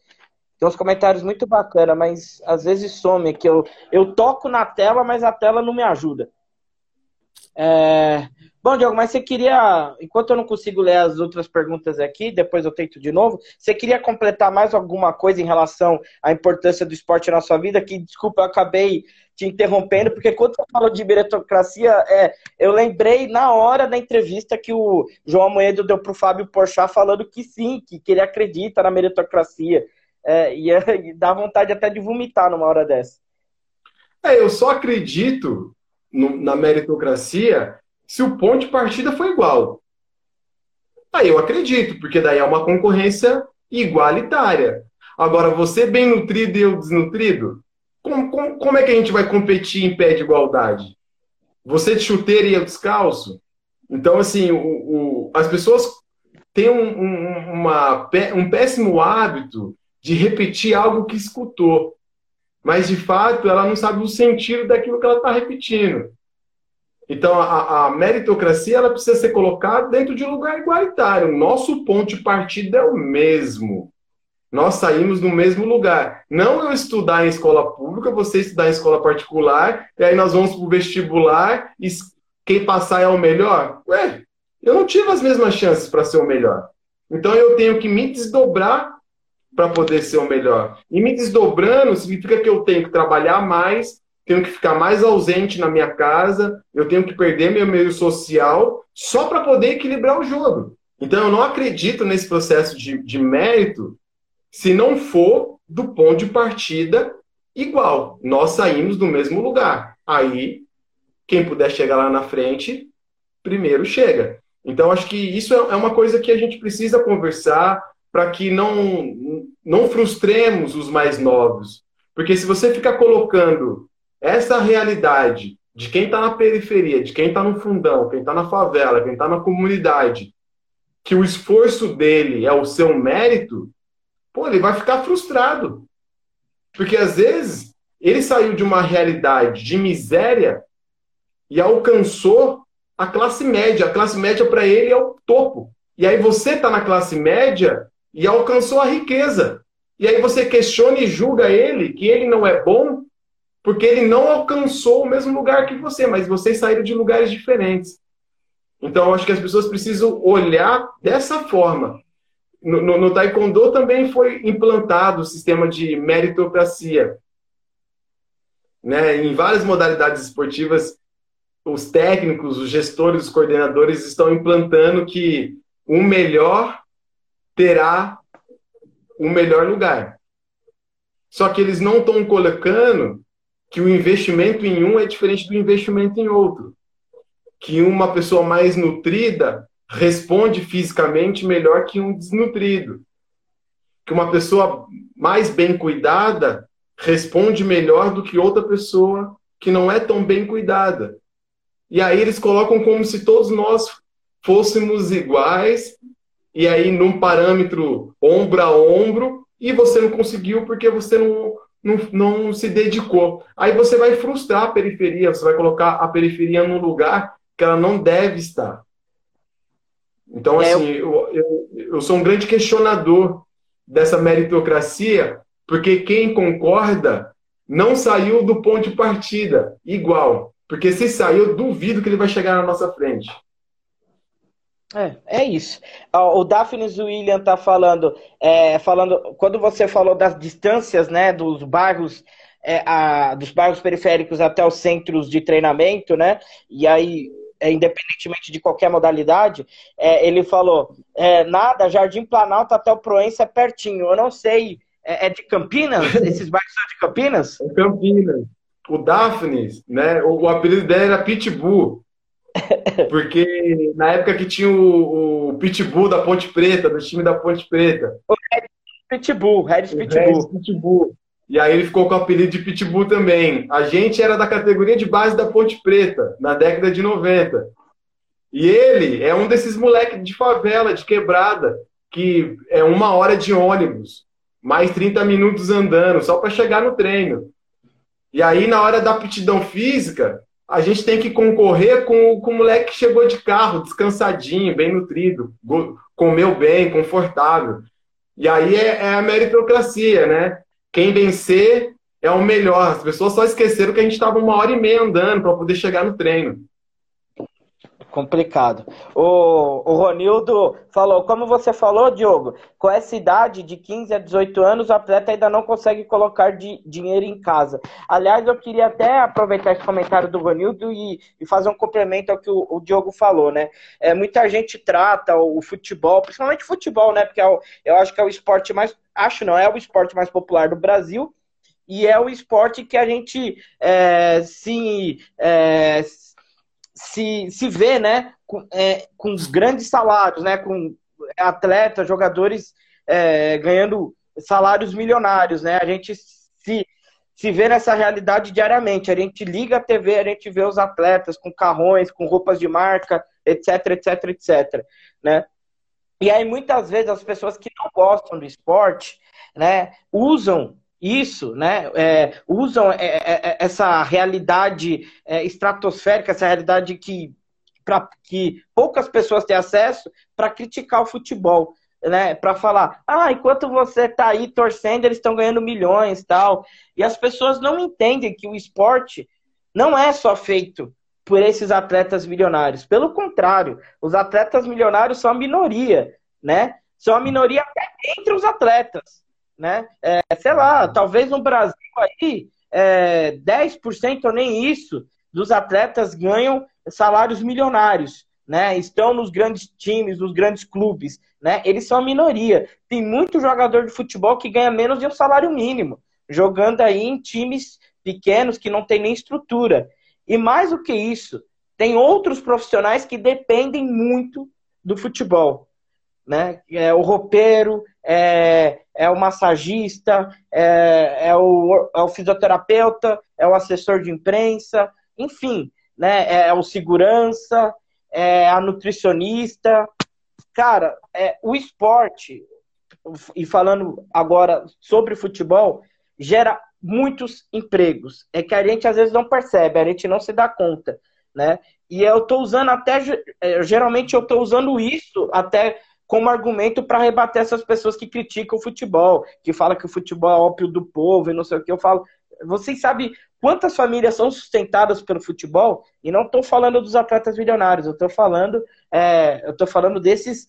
tem uns comentários muito bacanas, mas às vezes some que eu, eu toco na tela, mas a tela não me ajuda. É... Bom, Diogo, mas você queria, enquanto eu não consigo ler as outras perguntas aqui, depois eu tento de novo, você queria completar mais alguma coisa em relação à importância do esporte na sua vida? Que, desculpa, eu acabei te interrompendo, porque quando você falou de meritocracia, é, eu lembrei na hora da entrevista que o João Moedo deu para o Fábio Porchat falando que sim, que, que ele acredita na meritocracia, é, e, e dá vontade até de vomitar numa hora dessa. É, eu só acredito no, na meritocracia se o ponto de partida for igual. Aí eu acredito, porque daí é uma concorrência igualitária. Agora, você bem nutrido e eu desnutrido, como, como, como é que a gente vai competir em pé de igualdade? Você de chuteiro e eu descalço? Então, assim, o, o, as pessoas têm um, um, uma, um péssimo hábito de repetir algo que escutou. Mas, de fato, ela não sabe o sentido daquilo que ela está repetindo. Então, a, a, meritocracia ela precisa ser colocada dentro de um lugar igualitário. Nosso ponto de partida é o mesmo. Nós saímos no mesmo lugar. Não eu estudar em escola pública, você estudar em escola particular, e aí nós vamos para o vestibular e quem passar é o melhor. Ué, eu não tive as mesmas chances para ser o melhor. Então eu tenho que me desdobrar para poder ser o melhor. E me desdobrando significa que eu tenho que trabalhar mais, tenho que ficar mais ausente na minha casa, eu tenho que perder meu meio social só para poder equilibrar o jogo. Então eu não acredito nesse processo de, de mérito se não for do ponto de partida igual. Nós saímos do mesmo lugar. Aí, quem puder chegar lá na frente, primeiro chega. Então, acho que isso é, é uma coisa que a gente precisa conversar, para que não, não frustremos os mais novos. Porque se você ficar colocando essa realidade de quem está na periferia, de quem está no fundão, quem está na favela, quem está na comunidade, que o esforço dele é o seu mérito, pô, ele vai ficar frustrado. Porque às vezes ele saiu de uma realidade de miséria e alcançou a classe média. A classe média para ele é o topo. E aí você está na classe média e alcançou a riqueza. E aí você questiona e julga ele que ele não é bom porque ele não alcançou o mesmo lugar que você, mas vocês saíram de lugares diferentes. Então, eu acho que as pessoas precisam olhar dessa forma. No, no, no Taekwondo também foi implantado o sistema de meritocracia. Né? Em várias modalidades esportivas, os técnicos, os gestores, os coordenadores estão implantando que o melhor terá o melhor lugar. Só que eles não estão colocando que o investimento em um é diferente do investimento em outro. Que uma pessoa mais nutrida responde fisicamente melhor que um desnutrido. Que uma pessoa mais bem cuidada responde melhor do que outra pessoa que não é tão bem cuidada. E aí eles colocam como se todos nós fôssemos iguais e aí num parâmetro ombro a ombro, e você não conseguiu porque você não, não, não se dedicou. Aí você vai frustrar a periferia, você vai colocar a periferia num lugar que ela não deve estar. Então, é, assim, eu... Eu, eu sou um grande questionador dessa meritocracia, porque quem concorda não saiu do ponto de partida igual. Porque se saiu, duvido que ele vai chegar na nossa frente. É, é isso. O Daphnis William tá falando, é, falando, quando você falou das distâncias, né, dos bairros, é, a, dos bairros periféricos até os centros de treinamento, né, e aí, é, independentemente de qualquer modalidade, é, ele falou, é, nada, Jardim Planalto até o Proença é pertinho. Eu não sei, é, é de Campinas? Esses bairros são de Campinas? Campinas. O Daphnis, né, o, o apelido dele era Pitbull. Porque na época que tinha o, o, Pitbull da Ponte Preta, do time da Ponte Preta. O Red Pitbull, Red Pitbull. Pitbull. E aí ele ficou com o apelido de Pitbull também. A gente era da categoria de base da Ponte Preta, na década de 90. E ele é um desses moleques de favela, de quebrada, que é uma hora de ônibus, mais 30 minutos andando, só para chegar no treino. E aí, na hora da aptidão física, a gente tem que concorrer com, com o moleque que chegou de carro, descansadinho, bem nutrido, comeu bem, confortável. E aí é, é a meritocracia, né? Quem vencer é o melhor. As pessoas só esqueceram que a gente estava uma hora e meia andando para poder chegar no treino. Complicado. O, o Ronildo falou, como você falou, Diogo, com essa idade de 15 a 18 anos, o atleta ainda não consegue colocar de, dinheiro em casa. Aliás, eu queria até aproveitar esse comentário do Ronildo e, e fazer um complemento ao que o, o, Diogo falou, né? É, muita gente trata o, o futebol, principalmente futebol, né? Porque é o, eu acho que é o esporte mais. Acho não, é o esporte mais popular do Brasil. E é o esporte que a gente é, se, é, se, se vê, né, com, é, com grandes salários, né, com atletas, jogadores é, ganhando salários milionários, né, a gente se, se vê nessa realidade diariamente, a gente liga a TV, a gente vê os atletas com carrões, com roupas de marca, etc, etc, etc, né, e aí muitas vezes as pessoas que não gostam do esporte, né, usam isso, né? É, usam é, é, é, essa realidade estratosférica, essa realidade que, pra, que poucas pessoas têm acesso para criticar o futebol, né? Para falar, ah, enquanto você está aí torcendo, eles estão ganhando milhões, tal. E as pessoas não entendem que o esporte não é só feito por esses atletas milionários. Pelo contrário, os atletas milionários são a minoria, né? São a minoria até entre os atletas né? É, sei lá, talvez no Brasil aí é, 10% ou nem isso dos atletas ganham salários milionários, né? Estão nos grandes times, nos grandes clubes, né? Eles são a minoria. Tem muito jogador de futebol que ganha menos de um salário mínimo, jogando aí em times pequenos que não tem nem estrutura. E mais do que isso, tem outros profissionais que dependem muito do futebol né? É o roupeiro, é, é o massagista, é, é, o, é o fisioterapeuta, é o assessor de imprensa, enfim, né? É, é o segurança, é a nutricionista. Cara, é, o esporte, e falando agora sobre futebol, gera muitos empregos. É que a gente às vezes não percebe, a gente não se dá conta, né? E eu estou usando até, é, geralmente eu estou usando isso até como argumento para rebater essas pessoas que criticam o futebol, que falam que o futebol é ópio do povo e não sei o que. Eu falo, vocês sabem quantas famílias são sustentadas pelo futebol? E não estou falando dos atletas milionários, eu estou falando, é, eu tô falando desses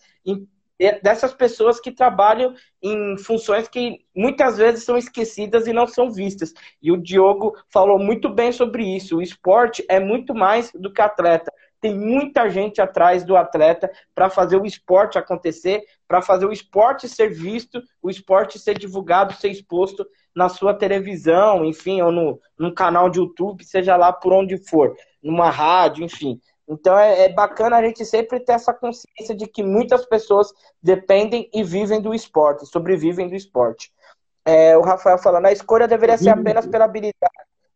dessas pessoas que trabalham em funções que muitas vezes são esquecidas e não são vistas. E o Diogo falou muito bem sobre isso. O esporte é muito mais do que atleta tem muita gente atrás do atleta para fazer o esporte acontecer, para fazer o esporte ser visto, o esporte ser divulgado, ser exposto na sua televisão, enfim, ou no, num canal de YouTube, seja lá por onde for, numa rádio, enfim. Então é, é bacana a gente sempre ter essa consciência de que muitas pessoas dependem e vivem do esporte, sobrevivem do esporte. É, o Rafael falando, a escolha deveria ser apenas pela habilidade.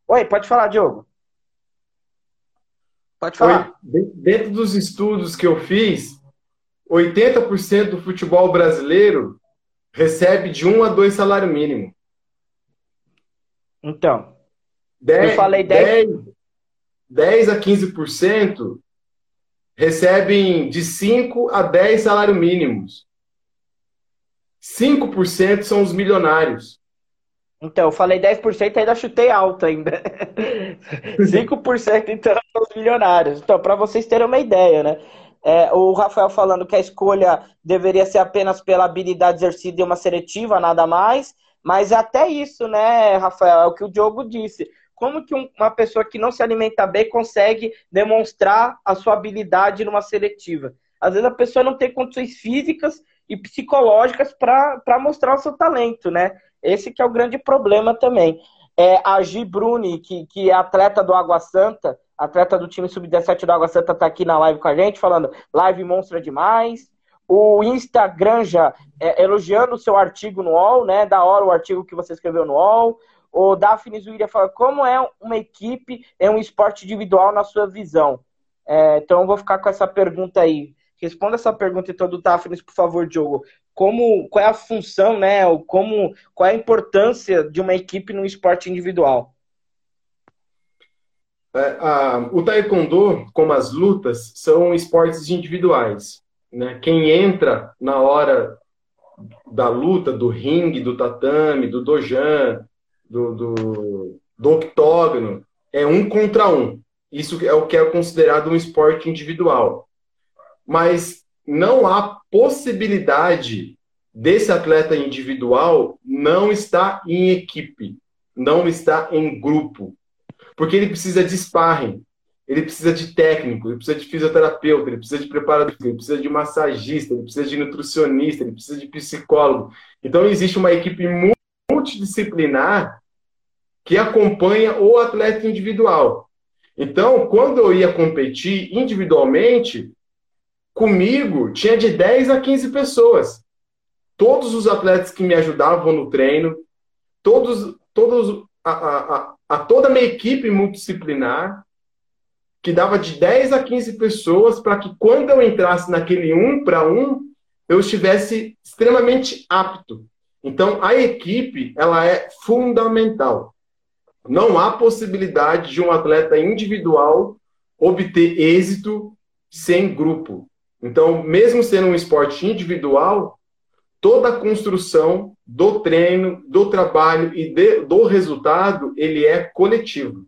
Oi, pode falar, Diogo. Pode falar. Dentro dos estudos que eu fiz, 80% do futebol brasileiro recebe de um a dois salário mínimo. Então, 10, eu falei 10... 10, 10 a 15% recebem de 5 a 10 salários mínimos. 5% são os milionários. Então, eu falei 10% ainda chutei alto ainda. 5% então são os milionários. Então, para vocês terem uma ideia, né? É, o Rafael falando que a escolha deveria ser apenas pela habilidade exercida em uma seletiva, nada mais. Mas até isso, né, Rafael, é o que o Diogo disse. Como que uma pessoa que não se alimenta bem consegue demonstrar a sua habilidade numa seletiva? Às vezes a pessoa não tem condições físicas e psicológicas para mostrar o seu talento, né? Esse que é o grande problema também. É, a Gi Bruni, que, que é atleta do Água Santa, atleta do time sub-17 do Água Santa, está aqui na live com a gente, falando live monstra demais o Instagram já é, elogiando o seu artigo no UOL, né? Da hora o artigo que você escreveu no UOL. O Daphne Zuiria fala como é uma equipe, é um esporte individual na sua visão. É, então eu vou ficar com essa pergunta aí. Responda essa pergunta então do Daphne, por favor, Diogo. Como, qual é a função, né? Como, qual é a importância de uma equipe no esporte individual? É, a, o taekwondo, como as lutas, são esportes individuais. Né? Quem entra na hora da luta, do ringue, do tatame, do dojan, do, do, do octógono, é um contra um. Isso é o que é considerado um esporte individual. Mas não há possibilidade desse atleta individual não estar em equipe, não estar em grupo, porque ele precisa de sparring, ele precisa de técnico, ele precisa de fisioterapeuta, ele precisa de preparador, ele precisa de massagista, ele precisa de nutricionista, ele precisa de psicólogo. Então existe uma equipe multidisciplinar que acompanha o atleta individual. Então, quando eu ia competir individualmente, comigo tinha de 10 a 15 pessoas. Todos os atletas que me ajudavam no treino, todos, todos a, a, a, a toda a minha equipe multidisciplinar, que dava de 10 a 15 pessoas para que quando eu entrasse naquele um para um, eu estivesse extremamente apto. Então, a equipe, ela é fundamental. Não há possibilidade de um atleta individual obter êxito sem grupo. Então, mesmo sendo um esporte individual, toda a construção do treino, do trabalho e de, do resultado, ele é coletivo.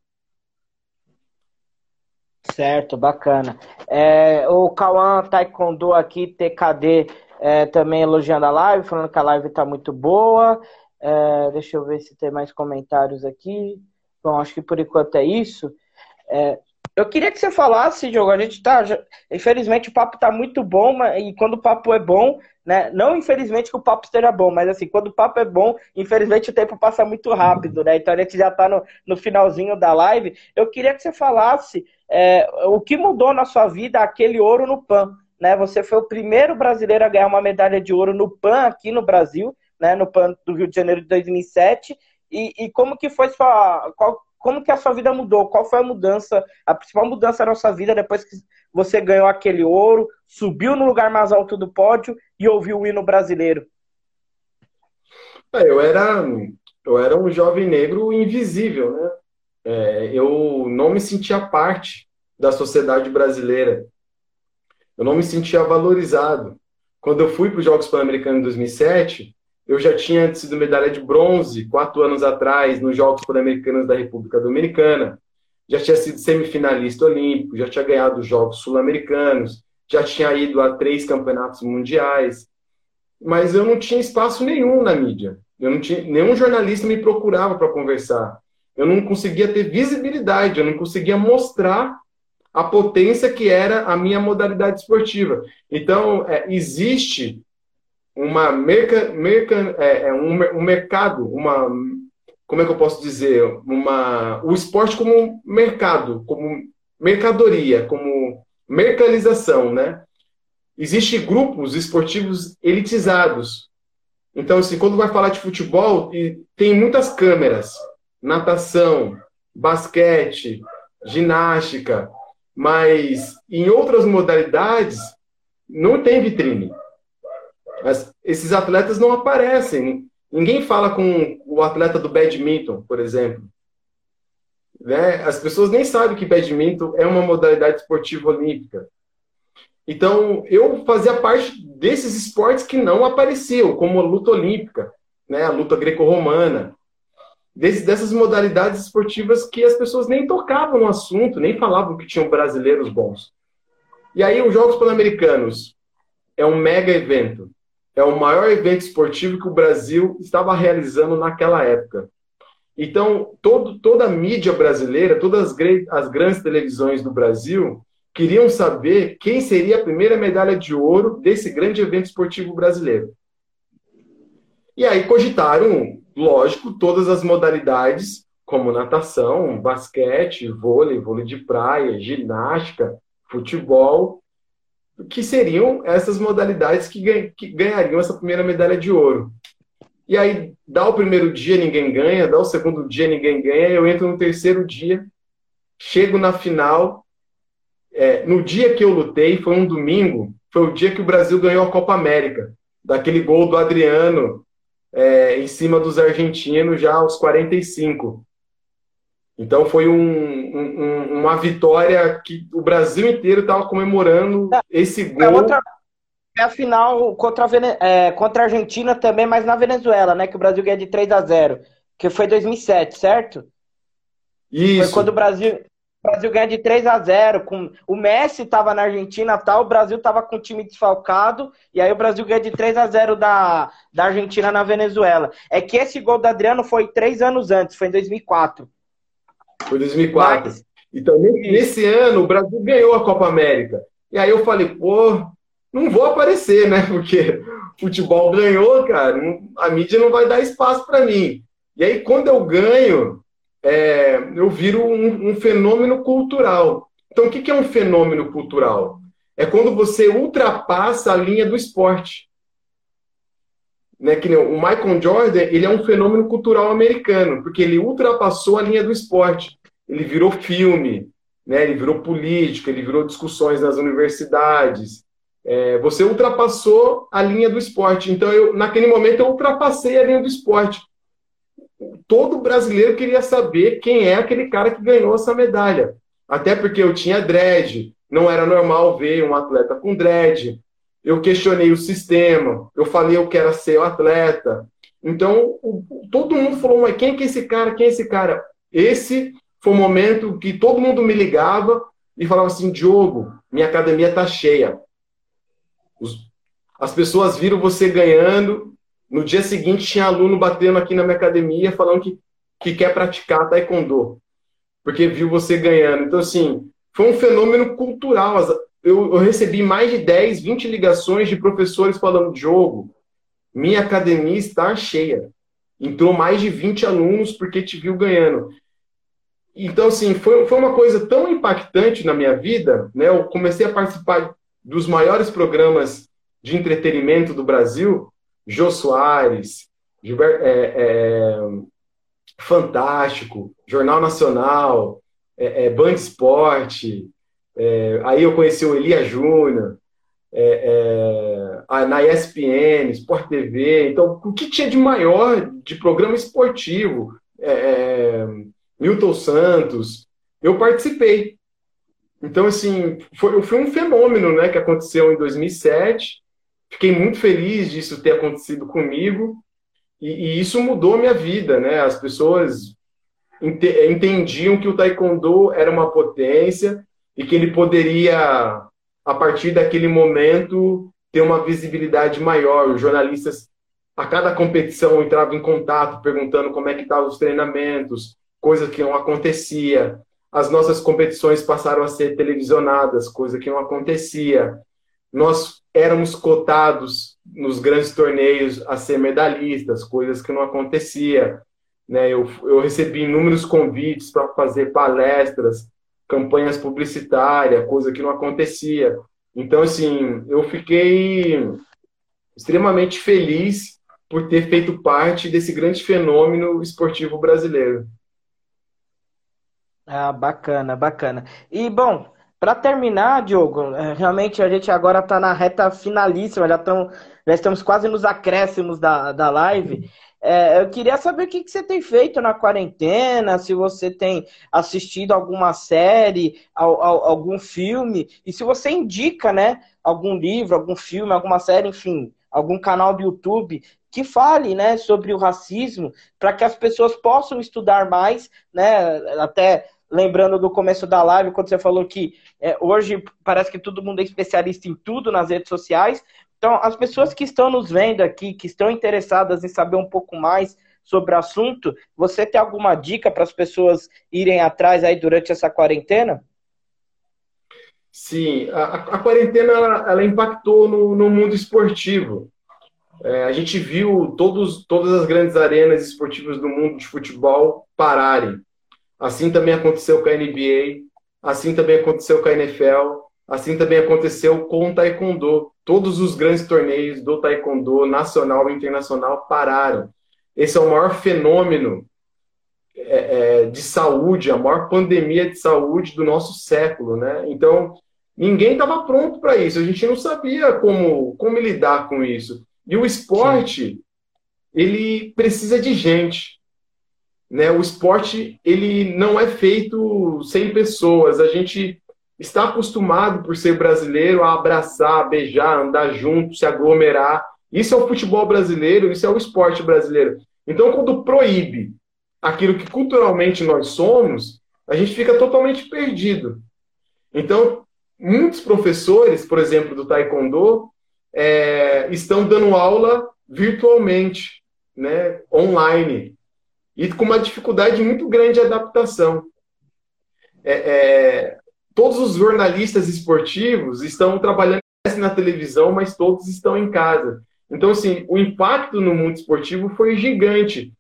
Certo, bacana. É, o Cauã Taekwondo aqui, TKD, é, também elogiando a live, falando que a live está muito boa. É, deixa eu ver se tem mais comentários aqui. Bom, acho que por enquanto é isso. É, eu queria que você falasse, Diogo, a gente tá. Já, infelizmente o papo tá muito bom, mas, e quando o papo é bom, né? Não infelizmente que o papo esteja bom, mas assim, quando o papo é bom, infelizmente o tempo passa muito rápido, né? Então a gente já tá no, no finalzinho da live. Eu queria que você falasse é, o que mudou na sua vida aquele ouro no PAN. Né? Você foi o primeiro brasileiro a ganhar uma medalha de ouro no PAN aqui no Brasil, né? no PAN do Rio de Janeiro de 2007. E, e como que foi sua. Qual, como que a sua vida mudou? Qual foi a mudança, a principal mudança da sua vida depois que você ganhou aquele ouro, subiu no lugar mais alto do pódio e ouviu o hino brasileiro? É, eu era, eu era um jovem negro invisível, né? É, eu não me sentia parte da sociedade brasileira. Eu não me sentia valorizado. Quando eu fui para os Jogos Pan-Americanos em 2007, eu já tinha sido medalha de bronze quatro anos atrás nos Jogos Pan-Americanos da República Dominicana. Já tinha sido semifinalista olímpico, já tinha ganhado os Jogos Sul-Americanos, já tinha ido a três campeonatos mundiais. Mas eu não tinha espaço nenhum na mídia. Eu não tinha, nenhum jornalista me procurava para conversar eu não conseguia ter visibilidade, eu não conseguia mostrar a potência que era a minha modalidade esportiva. Então, é, existe uma merca, merca, é, é um, um, mercado, uma como é que eu posso dizer, uma o esporte como mercado, como mercadoria, como mercanização, né? Existem grupos esportivos elitizados. Então, assim, quando vai falar de futebol, tem muitas câmeras natação, basquete, ginástica, mas em outras modalidades não tem vitrine. Mas esses atletas não aparecem. Ninguém fala com o atleta do badminton, por exemplo. Né? As pessoas nem sabem que badminton é uma modalidade esportiva olímpica. Então, eu fazia parte desses esportes que não apareciam, como a luta olímpica, né, a luta greco-romana, dessas modalidades esportivas que as pessoas nem tocavam no assunto, nem falavam que tinham brasileiros bons. E aí, os Jogos Pan-Americanos é um mega evento. É o maior evento esportivo que o Brasil estava realizando naquela época. Então, todo, toda a mídia brasileira, todas as, as grandes televisões do Brasil queriam saber quem seria a primeira medalha de ouro desse grande evento esportivo brasileiro. E aí cogitaram, lógico, todas as modalidades, como natação, basquete, vôlei, vôlei de praia, ginástica, futebol, que seriam essas modalidades que, ganhariam essa primeira medalha de ouro. E aí, dá o primeiro dia, ninguém ganha, dá o segundo dia, ninguém ganha, eu entro no terceiro dia, chego na final. É, no dia que eu lutei, foi um domingo, foi o dia que o Brasil ganhou a Copa América, daquele gol do Adriano é, em cima dos argentinos já aos 45. Então foi um, um, uma vitória que o Brasil inteiro estava comemorando esse é gol. É outra, é a final contra a, é, contra a Argentina também, mas na Venezuela, né? Que o Brasil ganha de 3 a 0 Que foi 2007, certo? Isso. Foi quando o Brasil, o Brasil ganha de 3 a 0 com O Messi estava na Argentina tal, o Brasil estava com o time desfalcado, e aí o Brasil ganha de 3 a 0 da, da Argentina na Venezuela. É que esse gol do Adriano foi três anos antes, foi em 2004. Foi 2004. Mas... Então, nesse ano, o Brasil ganhou a Copa América. E aí eu falei, pô, não vou aparecer, né? Porque futebol ganhou, cara, a mídia não vai dar espaço para mim. E aí, quando eu ganho, é, eu viro um, um, fenômeno cultural. Então, o que, que é um fenômeno cultural? É quando você ultrapassa a linha do esporte. Né, que o Michael Jordan ele é um fenômeno cultural americano, porque ele ultrapassou a linha do esporte. Ele virou filme, né, ele virou política, ele virou discussões nas universidades, é, você ultrapassou a linha do esporte. Então, eu, naquele momento, eu ultrapassei a linha do esporte. Todo brasileiro queria saber quem é aquele cara que ganhou essa medalha. Até porque eu tinha dread, não era normal ver um atleta com dread. Eu questionei o sistema, eu falei eu quero ser o atleta. Então, o, todo mundo falou, mas quem que é esse cara? Quem é esse cara? Esse foi o momento que todo mundo me ligava e falava assim, Diogo, minha academia tá cheia os, as pessoas viram você ganhando. No dia seguinte, tinha aluno batendo aqui na minha academia falando que, que quer praticar taekwondo, porque viu você ganhando. Então, assim, foi um fenômeno cultural. Eu, eu recebi mais de 10, 20 ligações de professores falando: jogo, minha academia está cheia. Entrou mais de 20 alunos porque te viu ganhando. Então, assim, foi, foi uma coisa tão impactante na minha vida, né? Eu comecei a participar dos maiores programas de entretenimento do Brasil, Jô Soares, é, é, Fantástico, Jornal Nacional, é, é Band Esporte, é, aí eu conheci o Elia Júnior, é, na ESPN, Sport TV, então o que tinha de maior de programa esportivo? Milton Santos, eu participei. Então, assim, foi, foi um fenômeno né, que aconteceu em 2007. Fiquei muito feliz disso ter acontecido comigo. E, e isso mudou minha vida, né? As pessoas ent entendiam que o taekwondo era uma potência e que ele poderia, a partir daquele momento, ter uma visibilidade maior. Os jornalistas, a cada competição, entravam em contato, perguntando como é que estavam os treinamentos, coisa que não acontecia as nossas competições passaram a ser televisionadas, coisa que não acontecia. Nós éramos cotados nos grandes torneios a ser medalhistas, coisas que não acontecia. Né? Eu, eu recebi inúmeros convites para fazer palestras, campanhas publicitárias, coisa que não acontecia. Então, assim, eu fiquei extremamente feliz por ter feito parte desse grande fenômeno esportivo brasileiro. Ah, bacana, bacana. E bom, para terminar, Diogo, é, realmente a gente agora está na reta finalíssima, já, tão, já estamos quase nos acréscimos da, da live. É, eu queria saber o que, que você tem feito na quarentena, se você tem assistido alguma série, ao, ao, algum filme, e se você indica, né, algum livro, algum filme, alguma série, enfim, algum canal do YouTube que fale, né, sobre o racismo, para que as pessoas possam estudar mais, né, até lembrando do começo da live, quando você falou que é, hoje parece que todo mundo é especialista em tudo nas redes sociais. Então, as pessoas que estão nos vendo aqui, que estão interessadas em saber um pouco mais sobre o assunto, você tem alguma dica para as pessoas irem atrás aí durante essa quarentena? Sim, a, a quarentena ela, ela impactou no, no, mundo esportivo. É, a gente viu todos, todas as grandes arenas esportivas do mundo de futebol pararem. Assim também aconteceu com a NBA, assim também aconteceu com a NFL, assim também aconteceu com o Taekwondo. Todos os grandes torneios do Taekwondo, nacional e internacional, pararam. Esse é o maior fenômeno é, é, de saúde, a maior pandemia de saúde do nosso século, né? Então, ninguém estava pronto para isso. A gente não sabia como, como lidar com isso. E o esporte, Sim. ele precisa de gente né? O esporte ele não é feito sem pessoas. A gente está acostumado por ser brasileiro a abraçar, beijar, andar junto, se aglomerar. Isso é o futebol brasileiro, isso é o esporte brasileiro. Então, quando proíbe aquilo que culturalmente nós somos, a gente fica totalmente perdido. Então, muitos professores, por exemplo, do Taekwondo, é, estão dando aula virtualmente, né, online e com uma dificuldade muito grande de adaptação. É, é, todos os jornalistas esportivos estão trabalhando na televisão, mas todos estão em casa. Então, assim, o impacto no mundo esportivo foi gigante.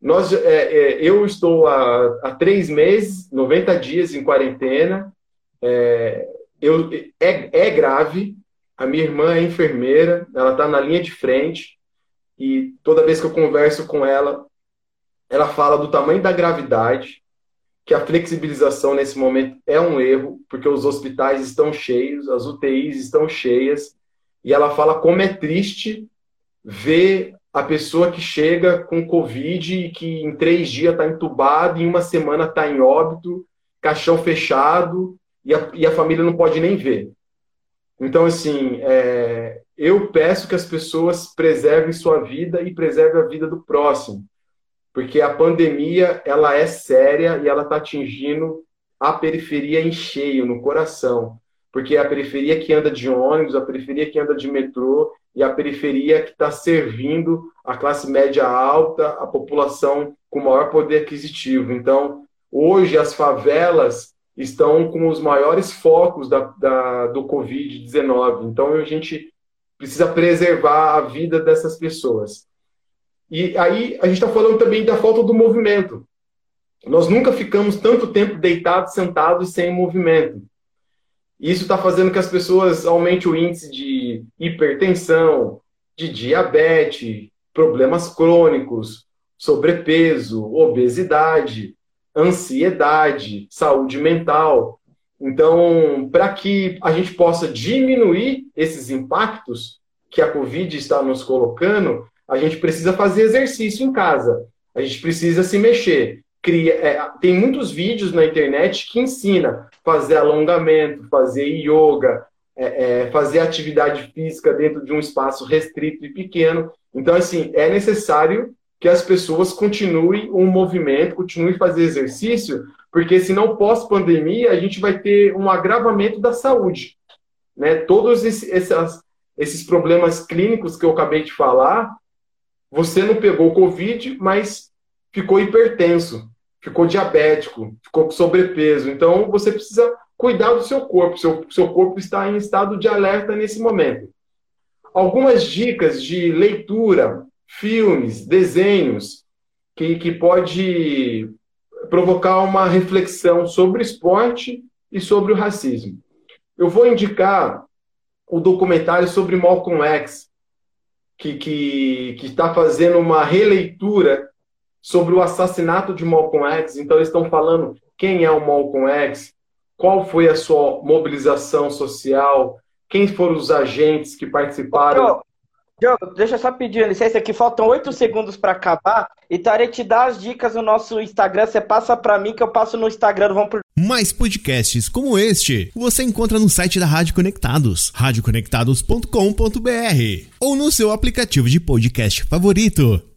Nós, é, é eu estou há, há, três meses, 90 dias em quarentena. É, eu, é, é grave. A minha irmã é enfermeira, ela está na linha de frente. E toda vez que eu converso com ela, ela fala do tamanho da gravidade, que a flexibilização nesse momento é um erro, porque os hospitais estão cheios, as UTIs estão cheias, e ela fala como é triste ver a pessoa que chega com Covid e que em três dias está entubado, em uma semana está em óbito, caixão fechado, e a, e a, família não pode nem ver. Então, assim, é, eu peço que as pessoas preservem sua vida e preservem a vida do próximo porque a pandemia ela é séria e ela está atingindo a periferia em cheio, no coração. Porque é a periferia que anda de ônibus, a periferia que anda de metrô e a periferia que está servindo a classe média alta, a população com maior poder aquisitivo. Então, hoje as favelas estão com os maiores focos da, da do Covid-19. Então, a gente precisa preservar a vida dessas pessoas. E aí a gente está falando também da falta do movimento. Nós nunca ficamos tanto tempo deitados, sentados sem movimento. Isso está fazendo que as pessoas aumentem o índice de hipertensão, de diabetes, problemas crônicos, sobrepeso, obesidade, ansiedade, saúde mental. Então, para que a gente possa diminuir esses impactos que a Covid está nos colocando, a gente precisa fazer exercício em casa. A gente precisa se mexer. Cria, é, tem muitos vídeos na internet que ensina fazer alongamento, fazer yoga, é, é, fazer atividade física dentro de um espaço restrito e pequeno. Então, assim, é necessário que as pessoas continuem um movimento, continuem fazer exercício, porque senão, pós-pandemia, a gente vai ter um agravamento da saúde. Né? Todos esses, esses problemas clínicos que eu acabei de falar, você não pegou Covid, mas ficou hipertenso, ficou diabético, ficou com sobrepeso. Então, você precisa cuidar do seu corpo. Seu, seu corpo está em estado de alerta nesse momento. Algumas dicas de leitura, filmes, desenhos, que, que pode provocar uma reflexão sobre esporte e sobre o racismo. Eu vou indicar o documentário sobre Malcolm X, que, que, está fazendo uma releitura sobre o assassinato de Malcolm X. Então, eles estão falando quem é o Malcolm X, qual foi a sua mobilização social, quem foram os agentes que participaram. Diogo, deixa eu só pedir licença que faltam oito segundos para acabar e Tarei te dar as dicas no nosso Instagram. Você passa para mim que eu passo no Instagram Vamos por Mais podcasts como este você encontra no site da Rádio Conectados, radioconectados.com.br ou no seu aplicativo de podcast favorito.